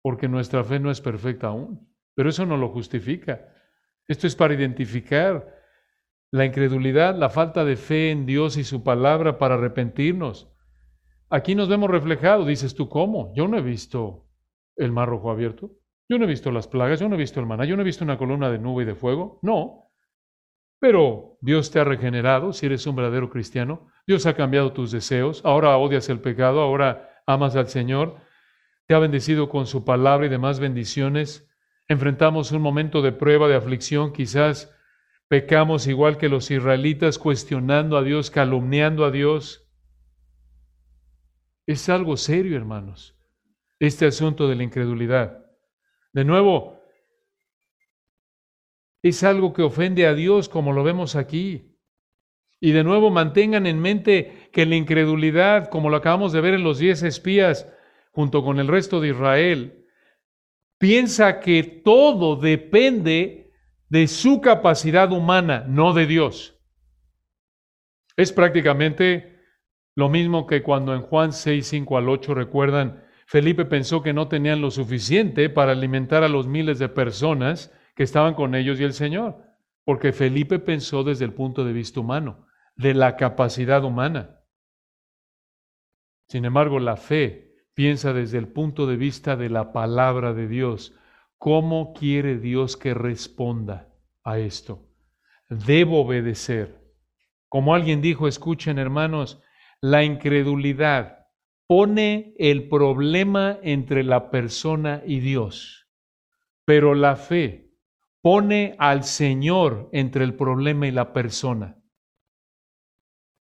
porque nuestra fe no es perfecta aún. Pero eso no lo justifica. Esto es para identificar la incredulidad, la falta de fe en Dios y su palabra para arrepentirnos. aquí nos vemos reflejados. Dices tú, ¿cómo? Yo no he visto el mar rojo abierto. Yo no he visto las plagas, yo no he visto el maná, yo no he visto una columna de nube y de fuego. No. Pero Dios te ha regenerado si eres un verdadero cristiano. Dios ha cambiado tus deseos. Ahora odias el pecado, ahora amas al Señor. Te ha bendecido con su palabra y demás bendiciones. Enfrentamos un momento de prueba, de aflicción. Quizás pecamos igual que los israelitas, cuestionando a Dios, calumniando a Dios. Es algo serio, hermanos, este asunto de la incredulidad. De nuevo, es algo que ofende a Dios como lo vemos aquí. Y de nuevo mantengan en mente que la incredulidad, como lo acabamos de ver en los diez espías, junto con el resto de Israel, piensa que todo depende de su capacidad humana, no de Dios. Es prácticamente lo mismo que cuando en Juan 6, 5 al 8 recuerdan Felipe pensó que no tenían lo suficiente para alimentar a los miles de personas que estaban con ellos y el Señor, porque Felipe pensó desde el punto de vista humano, de la capacidad humana. Sin embargo, la fe piensa desde el punto de vista de la palabra de Dios. ¿Cómo quiere Dios que responda a esto? Debo obedecer. Como alguien dijo, escuchen hermanos, la incredulidad pone el problema entre la persona y Dios, pero la fe pone al Señor entre el problema y la persona.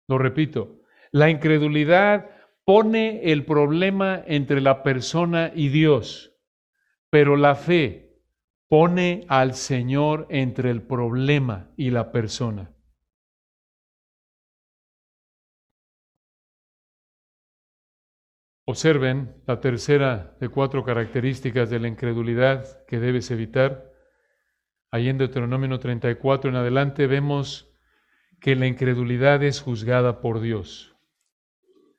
Lo repito, la incredulidad pone el problema entre la persona y Dios, pero la fe pone al Señor entre el problema y la persona. Observen la tercera de cuatro características de la incredulidad que debes evitar. Ahí en Deuteronomio 34 en adelante vemos que la incredulidad es juzgada por Dios.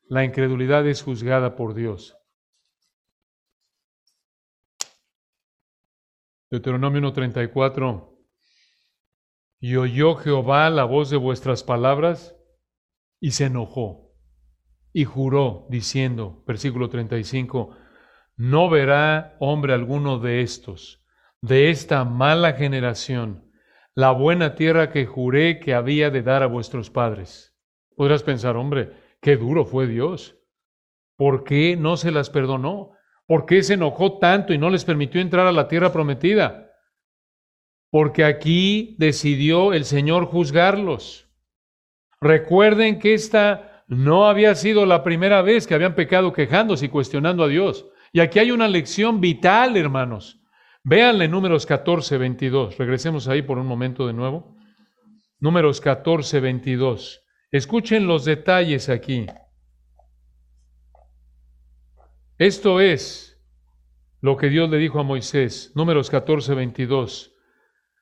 La incredulidad es juzgada por Dios. Deuteronomio 1.34. Y oyó Jehová la voz de vuestras palabras y se enojó y juró diciendo, versículo 35, no verá hombre alguno de estos, de esta mala generación, la buena tierra que juré que había de dar a vuestros padres. Podrás pensar, hombre, qué duro fue Dios. ¿Por qué no se las perdonó? ¿Por qué se enojó tanto y no les permitió entrar a la tierra prometida? Porque aquí decidió el Señor juzgarlos. Recuerden que esta no había sido la primera vez que habían pecado quejándose y cuestionando a Dios. Y aquí hay una lección vital, hermanos. Véanle números 14, 22. Regresemos ahí por un momento de nuevo. Números 14, 22. Escuchen los detalles aquí. Esto es lo que Dios le dijo a Moisés. Números 14, 22.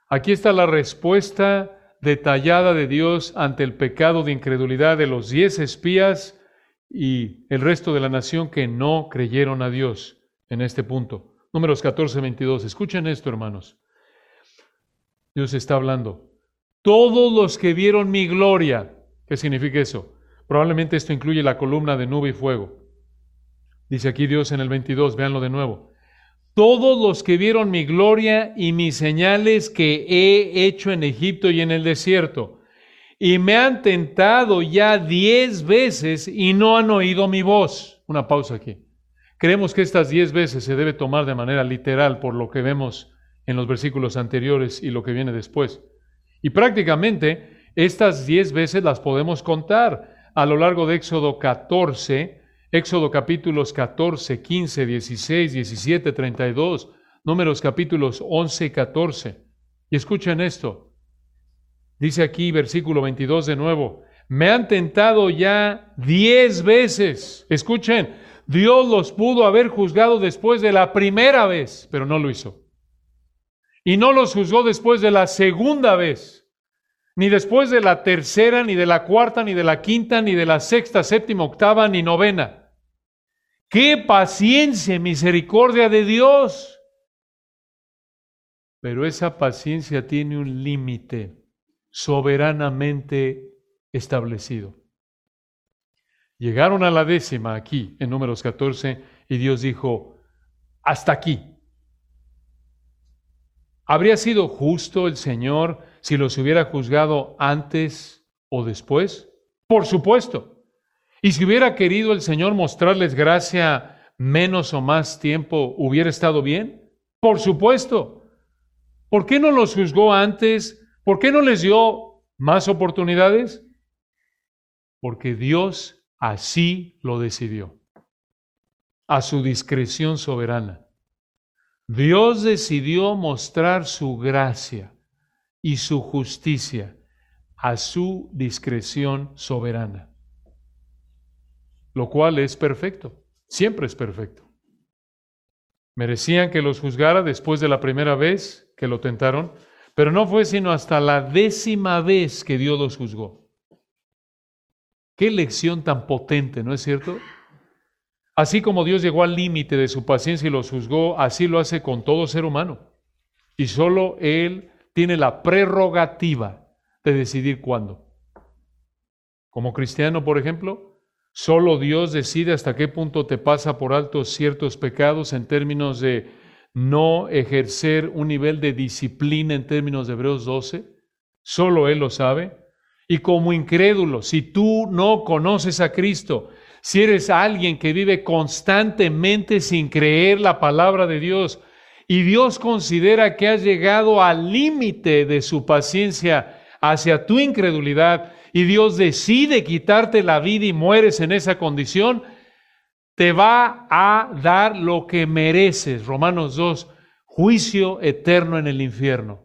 Aquí está la respuesta detallada de Dios ante el pecado de incredulidad de los diez espías y el resto de la nación que no creyeron a Dios en este punto. Números 14, 22. Escuchen esto, hermanos. Dios está hablando. Todos los que vieron mi gloria, ¿qué significa eso? Probablemente esto incluye la columna de nube y fuego. Dice aquí Dios en el 22, véanlo de nuevo todos los que vieron mi gloria y mis señales que he hecho en Egipto y en el desierto, y me han tentado ya diez veces y no han oído mi voz. Una pausa aquí. Creemos que estas diez veces se debe tomar de manera literal por lo que vemos en los versículos anteriores y lo que viene después. Y prácticamente estas diez veces las podemos contar a lo largo de Éxodo 14, Éxodo capítulos 14, 15, 16, 17, 32, números capítulos 11 y 14. Y escuchen esto. Dice aquí versículo 22 de nuevo, me han tentado ya diez veces. Escuchen, Dios los pudo haber juzgado después de la primera vez, pero no lo hizo. Y no los juzgó después de la segunda vez, ni después de la tercera, ni de la cuarta, ni de la quinta, ni de la sexta, séptima, octava, ni novena. Qué paciencia y misericordia de Dios. Pero esa paciencia tiene un límite soberanamente establecido. Llegaron a la décima aquí, en números 14, y Dios dijo, hasta aquí. ¿Habría sido justo el Señor si los hubiera juzgado antes o después? Por supuesto. Y si hubiera querido el Señor mostrarles gracia menos o más tiempo, ¿hubiera estado bien? Por supuesto. ¿Por qué no los juzgó antes? ¿Por qué no les dio más oportunidades? Porque Dios así lo decidió, a su discreción soberana. Dios decidió mostrar su gracia y su justicia a su discreción soberana, lo cual es perfecto, siempre es perfecto. Merecían que los juzgara después de la primera vez que lo tentaron, pero no fue sino hasta la décima vez que Dios los juzgó. Qué lección tan potente, ¿no es cierto? Así como Dios llegó al límite de su paciencia y los juzgó, así lo hace con todo ser humano. Y solo Él tiene la prerrogativa de decidir cuándo. Como cristiano, por ejemplo, solo Dios decide hasta qué punto te pasa por alto ciertos pecados en términos de no ejercer un nivel de disciplina en términos de Hebreos 12. Solo Él lo sabe. Y como incrédulo, si tú no conoces a Cristo, si eres alguien que vive constantemente sin creer la palabra de Dios y Dios considera que has llegado al límite de su paciencia hacia tu incredulidad y Dios decide quitarte la vida y mueres en esa condición, te va a dar lo que mereces. Romanos 2, juicio eterno en el infierno.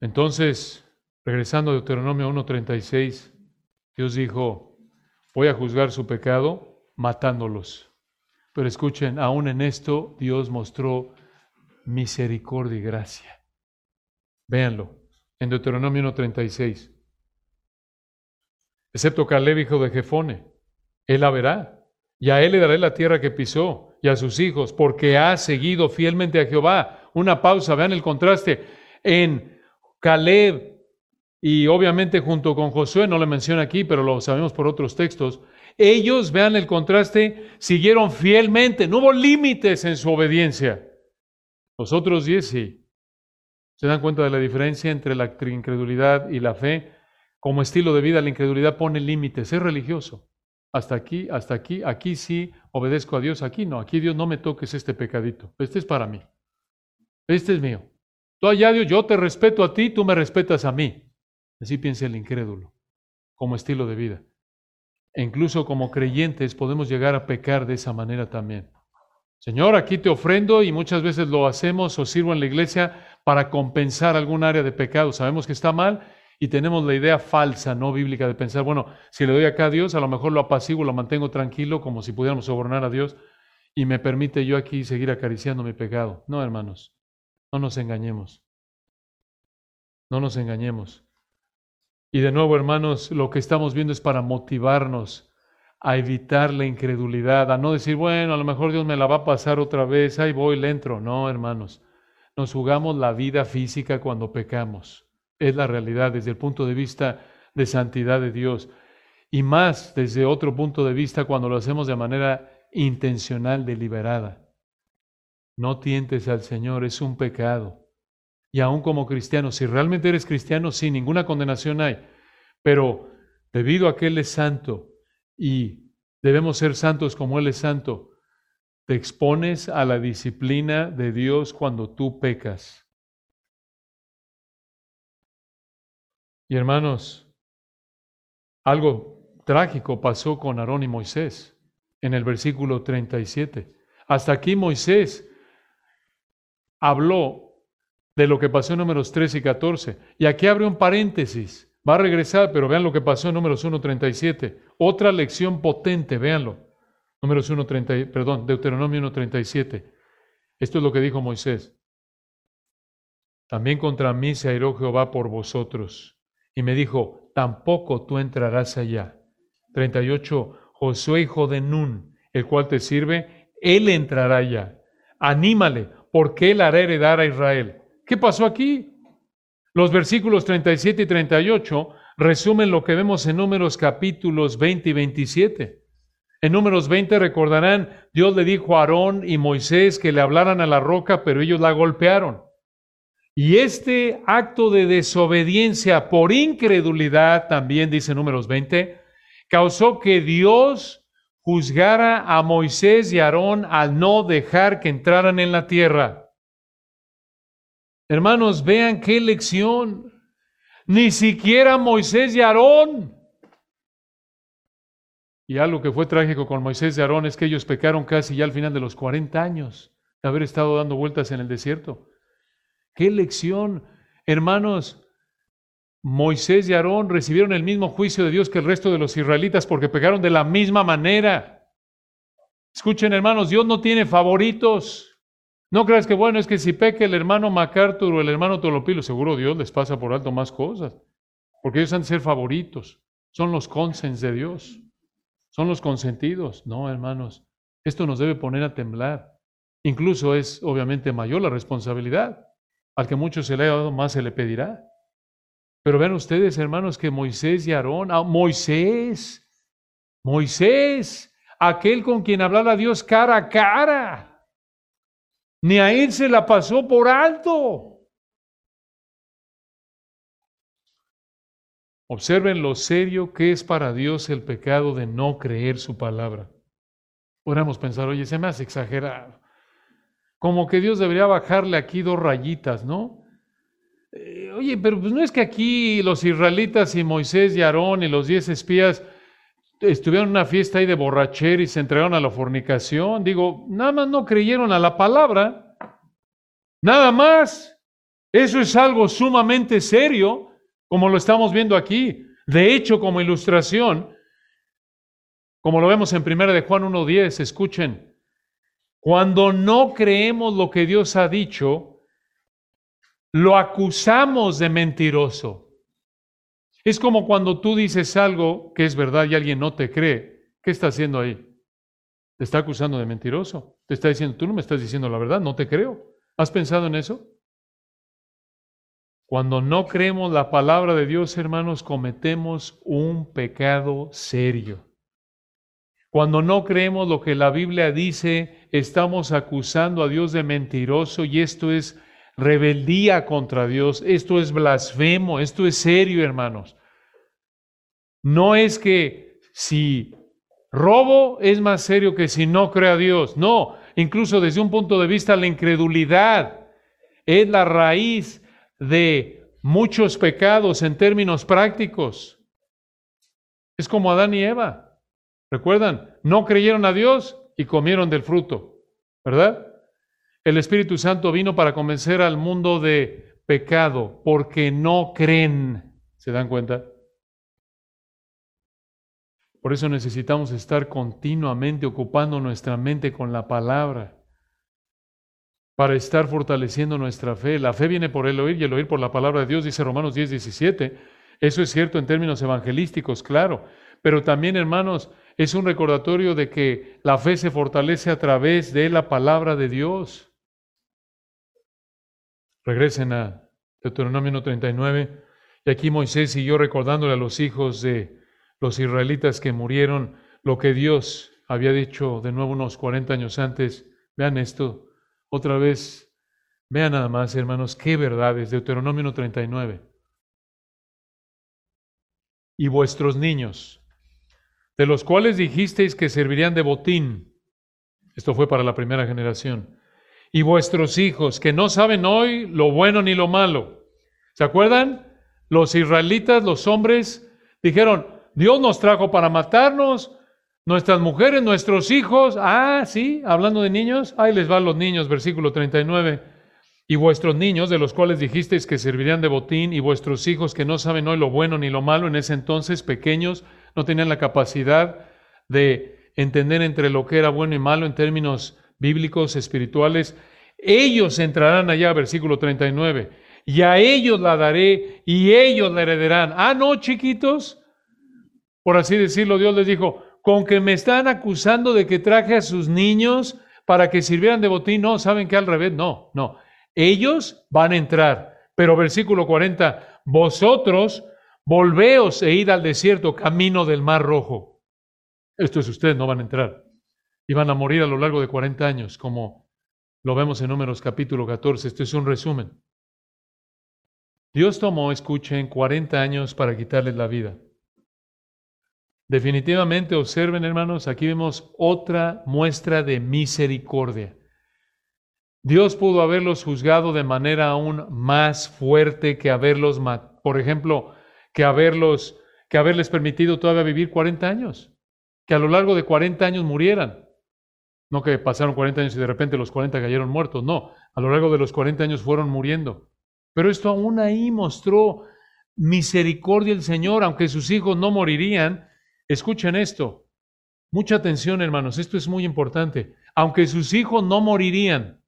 Entonces, regresando a Deuteronomio 1.36, Dios dijo, voy a juzgar su pecado matándolos. Pero escuchen, aún en esto Dios mostró misericordia y gracia. Véanlo, en Deuteronomio 1.36. Excepto Caleb, hijo de Jefone, él la verá, y a él le daré la tierra que pisó, y a sus hijos, porque ha seguido fielmente a Jehová. Una pausa, vean el contraste. En Caleb y obviamente junto con Josué, no le menciona aquí, pero lo sabemos por otros textos, ellos, vean el contraste, siguieron fielmente, no hubo límites en su obediencia. Los otros diez sí. ¿Se dan cuenta de la diferencia entre la incredulidad y la fe? Como estilo de vida, la incredulidad pone límites, es religioso. Hasta aquí, hasta aquí, aquí sí obedezco a Dios, aquí no, aquí Dios no me toques este pecadito, este es para mí, este es mío. Tú allá, Dios, yo te respeto a ti, tú me respetas a mí. Así piensa el incrédulo, como estilo de vida. Incluso como creyentes podemos llegar a pecar de esa manera también. Señor, aquí te ofrendo y muchas veces lo hacemos o sirvo en la iglesia para compensar algún área de pecado. Sabemos que está mal y tenemos la idea falsa, no bíblica, de pensar, bueno, si le doy acá a Dios, a lo mejor lo apaciguo, lo mantengo tranquilo, como si pudiéramos sobornar a Dios y me permite yo aquí seguir acariciando mi pecado. No, hermanos. No nos engañemos. No nos engañemos. Y de nuevo, hermanos, lo que estamos viendo es para motivarnos a evitar la incredulidad, a no decir, bueno, a lo mejor Dios me la va a pasar otra vez, ahí voy, le entro. No, hermanos, nos jugamos la vida física cuando pecamos. Es la realidad desde el punto de vista de santidad de Dios. Y más desde otro punto de vista cuando lo hacemos de manera intencional, deliberada. No tientes al Señor, es un pecado. Y aún como cristiano, si realmente eres cristiano, sin ninguna condenación hay. Pero debido a que Él es santo y debemos ser santos como Él es santo, te expones a la disciplina de Dios cuando tú pecas. Y hermanos, algo trágico pasó con Aarón y Moisés en el versículo 37. Hasta aquí Moisés habló de lo que pasó en números 13 y 14. Y aquí abre un paréntesis. Va a regresar, pero vean lo que pasó en números 1.37. Otra lección potente, véanlo. Números 1.30, perdón, Deuteronomio 1.37. Esto es lo que dijo Moisés. También contra mí se airó Jehová por vosotros. Y me dijo, tampoco tú entrarás allá. 38. Josué hijo de Nun, el cual te sirve, él entrará allá. Anímale, porque Él hará heredar a Israel. ¿Qué pasó aquí? Los versículos 37 y 38 resumen lo que vemos en números capítulos 20 y 27. En números 20 recordarán, Dios le dijo a Aarón y Moisés que le hablaran a la roca, pero ellos la golpearon. Y este acto de desobediencia por incredulidad, también dice números 20, causó que Dios juzgara a Moisés y Aarón al no dejar que entraran en la tierra. Hermanos, vean qué lección. Ni siquiera Moisés y Aarón. Y algo que fue trágico con Moisés y Aarón es que ellos pecaron casi ya al final de los 40 años de haber estado dando vueltas en el desierto. Qué lección, hermanos. Moisés y Aarón recibieron el mismo juicio de Dios que el resto de los israelitas porque pecaron de la misma manera. Escuchen, hermanos, Dios no tiene favoritos. No creas que, bueno, es que si peca el hermano MacArthur o el hermano Tolopilo, seguro Dios les pasa por alto más cosas. Porque ellos han de ser favoritos. Son los consens de Dios. Son los consentidos. No, hermanos. Esto nos debe poner a temblar. Incluso es obviamente mayor la responsabilidad. Al que mucho se le ha dado, más se le pedirá. Pero vean ustedes, hermanos, que Moisés y Aarón, ah, Moisés, Moisés, aquel con quien hablaba Dios cara a cara, ni a él se la pasó por alto. Observen lo serio que es para Dios el pecado de no creer su palabra. Podríamos pensar, oye, se me hace exagerado. Como que Dios debería bajarle aquí dos rayitas, ¿no? Eh, oye, pero pues no es que aquí los israelitas y Moisés y Aarón y los diez espías estuvieron en una fiesta ahí de borrachera y se entregaron a la fornicación. Digo, nada más no creyeron a la palabra. Nada más. Eso es algo sumamente serio, como lo estamos viendo aquí. De hecho, como ilustración, como lo vemos en 1 de Juan 1.10, escuchen, cuando no creemos lo que Dios ha dicho, lo acusamos de mentiroso. Es como cuando tú dices algo que es verdad y alguien no te cree. ¿Qué está haciendo ahí? Te está acusando de mentiroso. Te está diciendo, tú no me estás diciendo la verdad, no te creo. ¿Has pensado en eso? Cuando no creemos la palabra de Dios, hermanos, cometemos un pecado serio. Cuando no creemos lo que la Biblia dice, estamos acusando a Dios de mentiroso y esto es rebeldía contra Dios. Esto es blasfemo, esto es serio, hermanos. No es que si robo es más serio que si no creo a Dios. No, incluso desde un punto de vista la incredulidad es la raíz de muchos pecados en términos prácticos. Es como Adán y Eva. ¿Recuerdan? No creyeron a Dios y comieron del fruto, ¿verdad? El Espíritu Santo vino para convencer al mundo de pecado porque no creen. ¿Se dan cuenta? Por eso necesitamos estar continuamente ocupando nuestra mente con la palabra para estar fortaleciendo nuestra fe. La fe viene por el oír y el oír por la palabra de Dios, dice Romanos 10, 17. Eso es cierto en términos evangelísticos, claro, pero también, hermanos, es un recordatorio de que la fe se fortalece a través de la palabra de Dios. Regresen a Deuteronomio 39. Y aquí Moisés siguió recordándole a los hijos de los israelitas que murieron lo que Dios había dicho de nuevo unos 40 años antes. Vean esto otra vez. Vean nada más, hermanos, qué verdades. Deuteronomio 39. Y vuestros niños, de los cuales dijisteis que servirían de botín. Esto fue para la primera generación y vuestros hijos, que no saben hoy lo bueno ni lo malo. ¿Se acuerdan? Los israelitas, los hombres, dijeron, Dios nos trajo para matarnos, nuestras mujeres, nuestros hijos. Ah, sí, hablando de niños, ahí les van los niños, versículo 39. Y vuestros niños, de los cuales dijisteis que servirían de botín, y vuestros hijos que no saben hoy lo bueno ni lo malo, en ese entonces pequeños, no tenían la capacidad de entender entre lo que era bueno y malo en términos bíblicos, espirituales, ellos entrarán allá, versículo 39, y a ellos la daré y ellos la heredarán. Ah, no, chiquitos, por así decirlo, Dios les dijo, con que me están acusando de que traje a sus niños para que sirvieran de botín, no, saben que al revés, no, no, ellos van a entrar. Pero versículo 40, vosotros volveos e id al desierto, camino del mar rojo. Esto es ustedes, no van a entrar. Y van a morir a lo largo de 40 años, como lo vemos en Números capítulo 14. Esto es un resumen. Dios tomó, escuchen, 40 años para quitarles la vida. Definitivamente, observen hermanos, aquí vemos otra muestra de misericordia. Dios pudo haberlos juzgado de manera aún más fuerte que haberlos, por ejemplo, que haberlos, que haberles permitido todavía vivir 40 años, que a lo largo de 40 años murieran. No que pasaron 40 años y de repente los 40 cayeron muertos, no, a lo largo de los 40 años fueron muriendo. Pero esto aún ahí mostró misericordia el Señor, aunque sus hijos no morirían, Escuchen esto. Mucha atención, hermanos, esto es muy importante. Aunque sus hijos no morirían,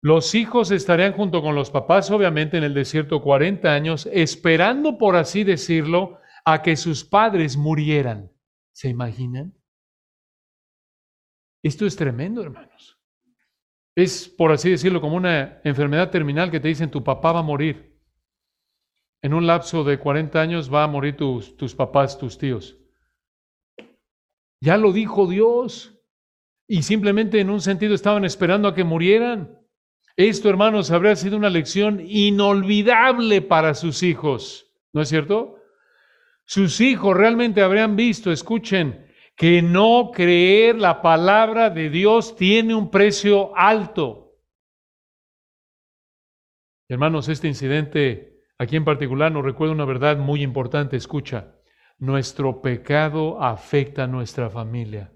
los hijos estarían junto con los papás, obviamente, en el desierto 40 años, esperando, por así decirlo, a que sus padres murieran. ¿Se imaginan? Esto es tremendo, hermanos. Es, por así decirlo, como una enfermedad terminal que te dicen tu papá va a morir. En un lapso de 40 años va a morir tus, tus papás, tus tíos. Ya lo dijo Dios. Y simplemente en un sentido estaban esperando a que murieran. Esto, hermanos, habría sido una lección inolvidable para sus hijos. ¿No es cierto? Sus hijos realmente habrían visto, escuchen, que no creer la palabra de Dios tiene un precio alto. Hermanos, este incidente aquí en particular nos recuerda una verdad muy importante. Escucha, nuestro pecado afecta a nuestra familia.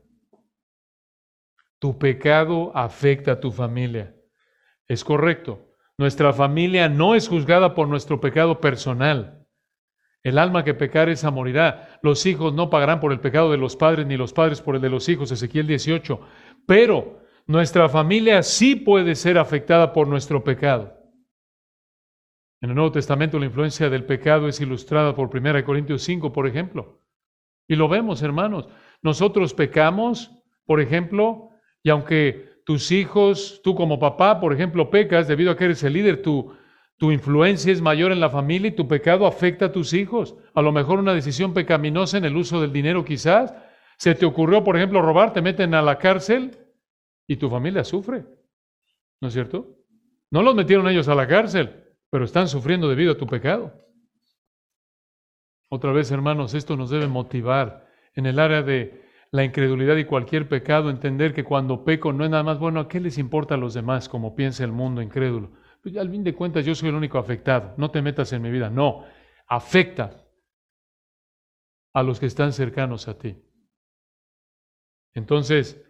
Tu pecado afecta a tu familia. Es correcto. Nuestra familia no es juzgada por nuestro pecado personal. El alma que pecar esa morirá. Los hijos no pagarán por el pecado de los padres, ni los padres por el de los hijos. Ezequiel 18. Pero nuestra familia sí puede ser afectada por nuestro pecado. En el Nuevo Testamento la influencia del pecado es ilustrada por 1 Corintios 5, por ejemplo. Y lo vemos, hermanos. Nosotros pecamos, por ejemplo, y aunque tus hijos, tú como papá, por ejemplo, pecas debido a que eres el líder, tu, tu influencia es mayor en la familia y tu pecado afecta a tus hijos. A lo mejor una decisión pecaminosa en el uso del dinero quizás. Se te ocurrió, por ejemplo, robar, te meten a la cárcel y tu familia sufre. ¿No es cierto? No los metieron ellos a la cárcel pero están sufriendo debido a tu pecado. Otra vez, hermanos, esto nos debe motivar en el área de la incredulidad y cualquier pecado, entender que cuando peco no es nada más bueno, ¿a qué les importa a los demás como piensa el mundo incrédulo? Pues al fin de cuentas yo soy el único afectado, no te metas en mi vida, no, afecta a los que están cercanos a ti. Entonces,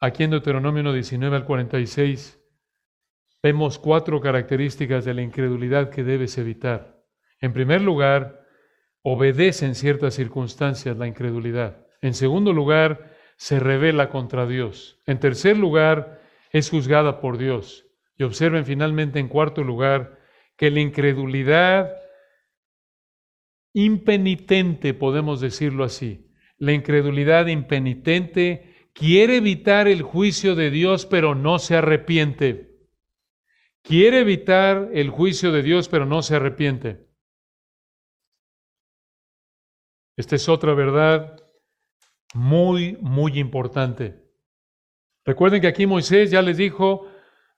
aquí en Deuteronomio 1, 19 al 46, vemos cuatro características de la incredulidad que debes evitar. En primer lugar, obedece en ciertas circunstancias la incredulidad. En segundo lugar, se revela contra Dios. En tercer lugar, es juzgada por Dios. Y observen finalmente en cuarto lugar que la incredulidad impenitente, podemos decirlo así, la incredulidad impenitente quiere evitar el juicio de Dios, pero no se arrepiente. Quiere evitar el juicio de Dios, pero no se arrepiente. Esta es otra verdad muy, muy importante. Recuerden que aquí Moisés ya les dijo,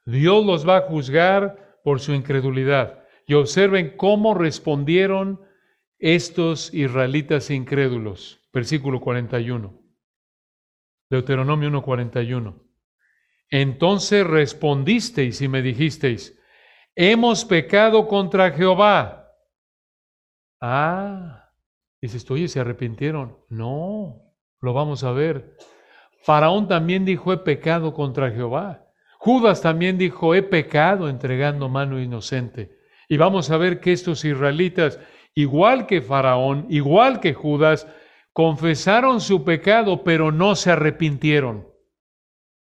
Dios los va a juzgar por su incredulidad. Y observen cómo respondieron estos israelitas incrédulos. Versículo 41. Deuteronomio 1:41. Entonces respondisteis y me dijisteis, hemos pecado contra Jehová. Ah, dices, oye, ¿se arrepintieron? No, lo vamos a ver. Faraón también dijo, he pecado contra Jehová. Judas también dijo, he pecado entregando mano inocente. Y vamos a ver que estos israelitas, igual que Faraón, igual que Judas, confesaron su pecado, pero no se arrepintieron.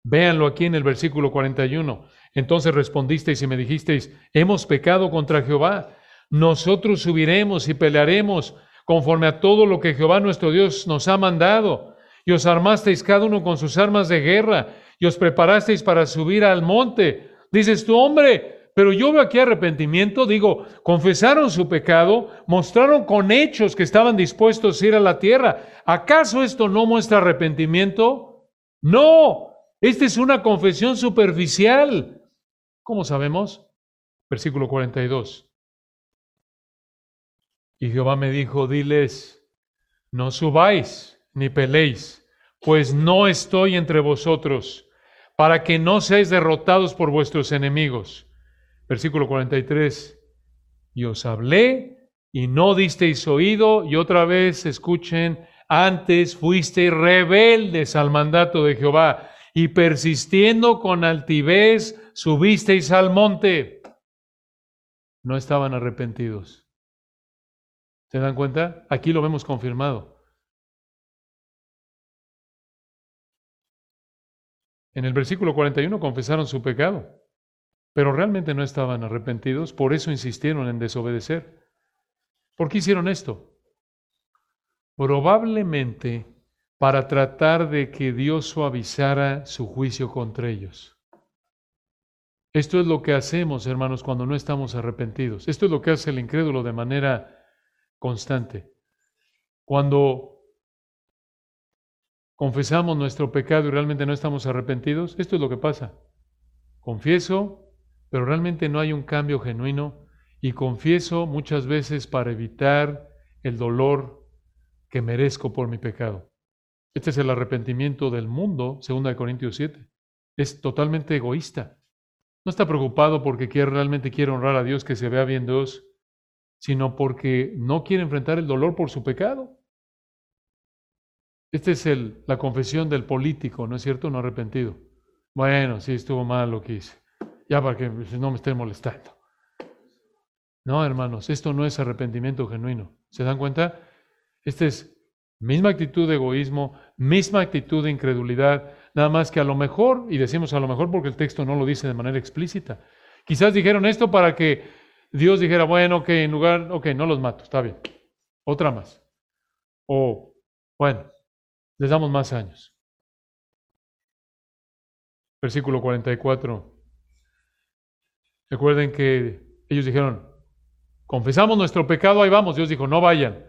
Véanlo aquí en el versículo 41. Entonces respondisteis y me dijisteis, hemos pecado contra Jehová. Nosotros subiremos y pelearemos conforme a todo lo que Jehová nuestro Dios nos ha mandado. Y os armasteis cada uno con sus armas de guerra y os preparasteis para subir al monte. Dices tú, hombre, Pero yo veo aquí arrepentimiento, digo, confesaron su pecado, mostraron con hechos que estaban dispuestos a ir a la tierra. ¿Acaso esto no muestra arrepentimiento? No, esta es una confesión superficial. ¿Cómo sabemos? Versículo 42. Y Jehová me dijo, diles, no subáis ni peleéis, pues no estoy entre vosotros, para que no seáis derrotados por vuestros enemigos. Versículo 43. Y os hablé y no disteis oído, y otra vez escuchen, antes fuisteis rebeldes al mandato de Jehová, y persistiendo con altivez subisteis al monte. No estaban arrepentidos. ¿Se dan cuenta? Aquí lo vemos confirmado. En el versículo 41 confesaron su pecado, pero realmente no estaban arrepentidos, por eso insistieron en desobedecer. ¿Por qué hicieron esto? Probablemente para tratar de que Dios suavizara su juicio contra ellos. Esto es lo que hacemos, hermanos, cuando no estamos arrepentidos. Esto es lo que hace el incrédulo de manera constante. Cuando confesamos nuestro pecado y realmente no estamos arrepentidos, esto es lo que pasa. Confieso, pero realmente no hay un cambio genuino y confieso muchas veces para evitar el dolor que merezco por mi pecado. Este es el arrepentimiento del mundo, 2 Corintios 7. Es totalmente egoísta. No está preocupado porque quiere, realmente quiere honrar a Dios, que se vea bien Dios, sino porque no quiere enfrentar el dolor por su pecado. Esta es el, la confesión del político, ¿no es cierto? No arrepentido. Bueno, sí, estuvo mal lo que hice. Ya para que no me estén molestando. No, hermanos, esto no es arrepentimiento genuino. ¿Se dan cuenta? Esta es misma actitud de egoísmo, misma actitud de incredulidad, nada más que a lo mejor, y decimos a lo mejor porque el texto no lo dice de manera explícita, quizás dijeron esto para que Dios dijera, bueno, ok, en lugar, ok, no los mato, está bien. Otra más. O, bueno, les damos más años. Versículo 44. Recuerden que ellos dijeron, confesamos nuestro pecado, ahí vamos. Dios dijo, no vayan.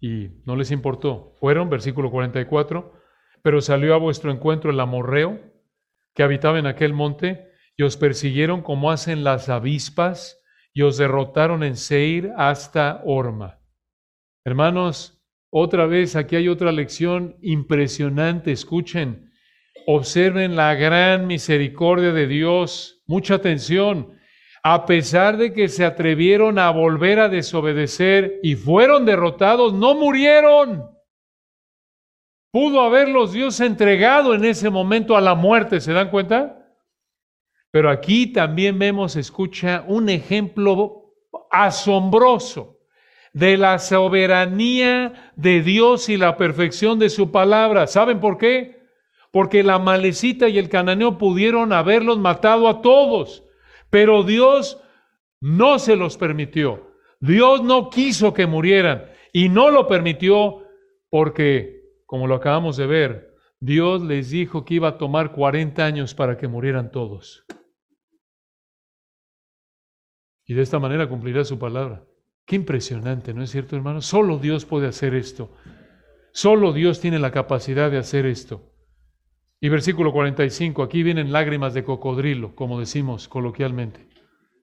Y no les importó. Fueron, versículo 44, pero salió a vuestro encuentro el amorreo que habitaba en aquel monte y os persiguieron como hacen las avispas y os derrotaron en Seir hasta Orma. Hermanos, otra vez aquí hay otra lección impresionante. Escuchen, observen la gran misericordia de Dios. Mucha atención. A pesar de que se atrevieron a volver a desobedecer y fueron derrotados, no murieron. Pudo haberlos Dios entregado en ese momento a la muerte, ¿se dan cuenta? Pero aquí también vemos, escucha, un ejemplo asombroso de la soberanía de Dios y la perfección de su palabra. ¿Saben por qué? Porque la malecita y el cananeo pudieron haberlos matado a todos, pero Dios no se los permitió. Dios no quiso que murieran y no lo permitió porque, como lo acabamos de ver, Dios les dijo que iba a tomar 40 años para que murieran todos. Y de esta manera cumplirá su palabra. Qué impresionante, ¿no es cierto, hermano? Solo Dios puede hacer esto. Solo Dios tiene la capacidad de hacer esto. Y versículo 45, aquí vienen lágrimas de cocodrilo, como decimos coloquialmente.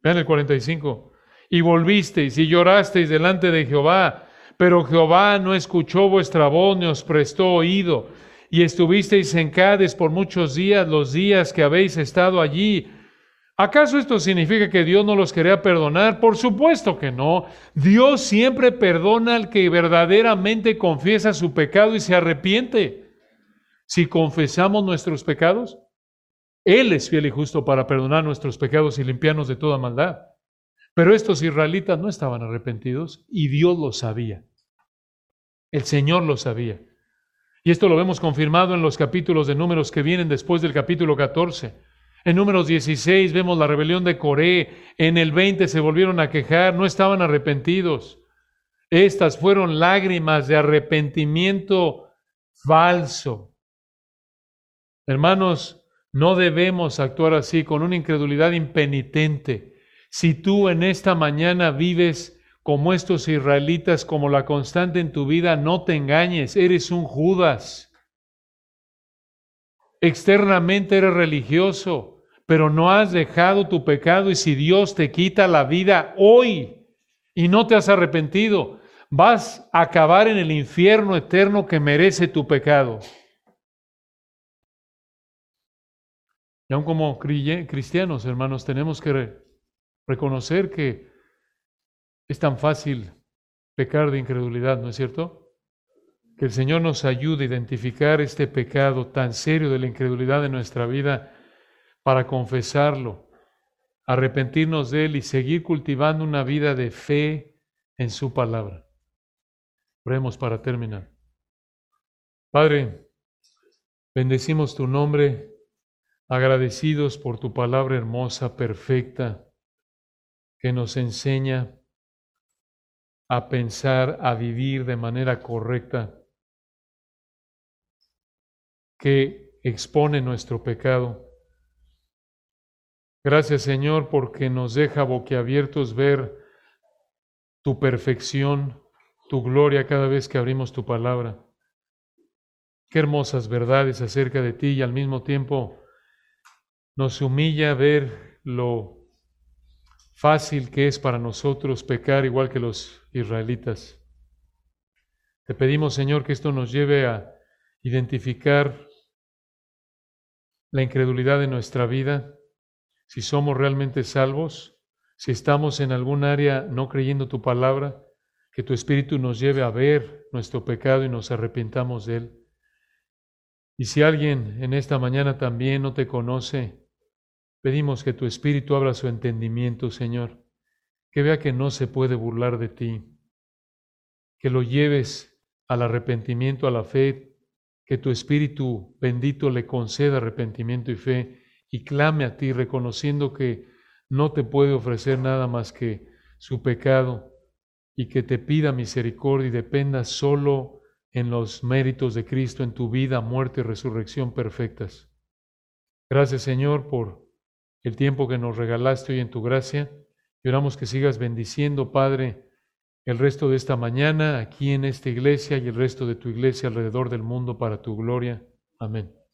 Vean el 45. Y volvisteis y llorasteis delante de Jehová, pero Jehová no escuchó vuestra voz ni os prestó oído. Y estuvisteis en Cádiz por muchos días, los días que habéis estado allí, ¿Acaso esto significa que Dios no los quería perdonar? Por supuesto que no. Dios siempre perdona al que verdaderamente confiesa su pecado y se arrepiente. Si confesamos nuestros pecados, Él es fiel y justo para perdonar nuestros pecados y limpiarnos de toda maldad. Pero estos israelitas no estaban arrepentidos y Dios lo sabía. El Señor lo sabía. Y esto lo vemos confirmado en los capítulos de números que vienen después del capítulo 14. En números 16 vemos la rebelión de Coré. En el 20 se volvieron a quejar, no estaban arrepentidos. Estas fueron lágrimas de arrepentimiento falso. Hermanos, no debemos actuar así con una incredulidad impenitente. Si tú en esta mañana vives como estos israelitas, como la constante en tu vida, no te engañes, eres un Judas. Externamente eres religioso, pero no has dejado tu pecado y si Dios te quita la vida hoy y no te has arrepentido, vas a acabar en el infierno eterno que merece tu pecado. Y aún como cristianos, hermanos, tenemos que reconocer que es tan fácil pecar de incredulidad, ¿no es cierto? Que el Señor nos ayude a identificar este pecado tan serio de la incredulidad en nuestra vida para confesarlo, arrepentirnos de él y seguir cultivando una vida de fe en su palabra. Oremos para terminar. Padre, bendecimos tu nombre, agradecidos por tu palabra hermosa, perfecta, que nos enseña a pensar, a vivir de manera correcta, que expone nuestro pecado. Gracias Señor porque nos deja boquiabiertos ver tu perfección, tu gloria cada vez que abrimos tu palabra. Qué hermosas verdades acerca de ti y al mismo tiempo nos humilla ver lo fácil que es para nosotros pecar igual que los israelitas. Te pedimos, Señor, que esto nos lleve a identificar la incredulidad de nuestra vida, si somos realmente salvos, si estamos en algún área no creyendo tu palabra, que tu Espíritu nos lleve a ver nuestro pecado y nos arrepintamos de él. Y si alguien en esta mañana también no te conoce, Pedimos que tu Espíritu abra su entendimiento, Señor, que vea que no se puede burlar de ti, que lo lleves al arrepentimiento, a la fe, que tu Espíritu bendito le conceda arrepentimiento y fe y clame a ti reconociendo que no te puede ofrecer nada más que su pecado y que te pida misericordia y dependa solo en los méritos de Cristo en tu vida, muerte y resurrección perfectas. Gracias Señor por el tiempo que nos regalaste hoy en tu gracia. Y oramos que sigas bendiciendo, Padre, el resto de esta mañana aquí en esta iglesia y el resto de tu iglesia alrededor del mundo para tu gloria. Amén.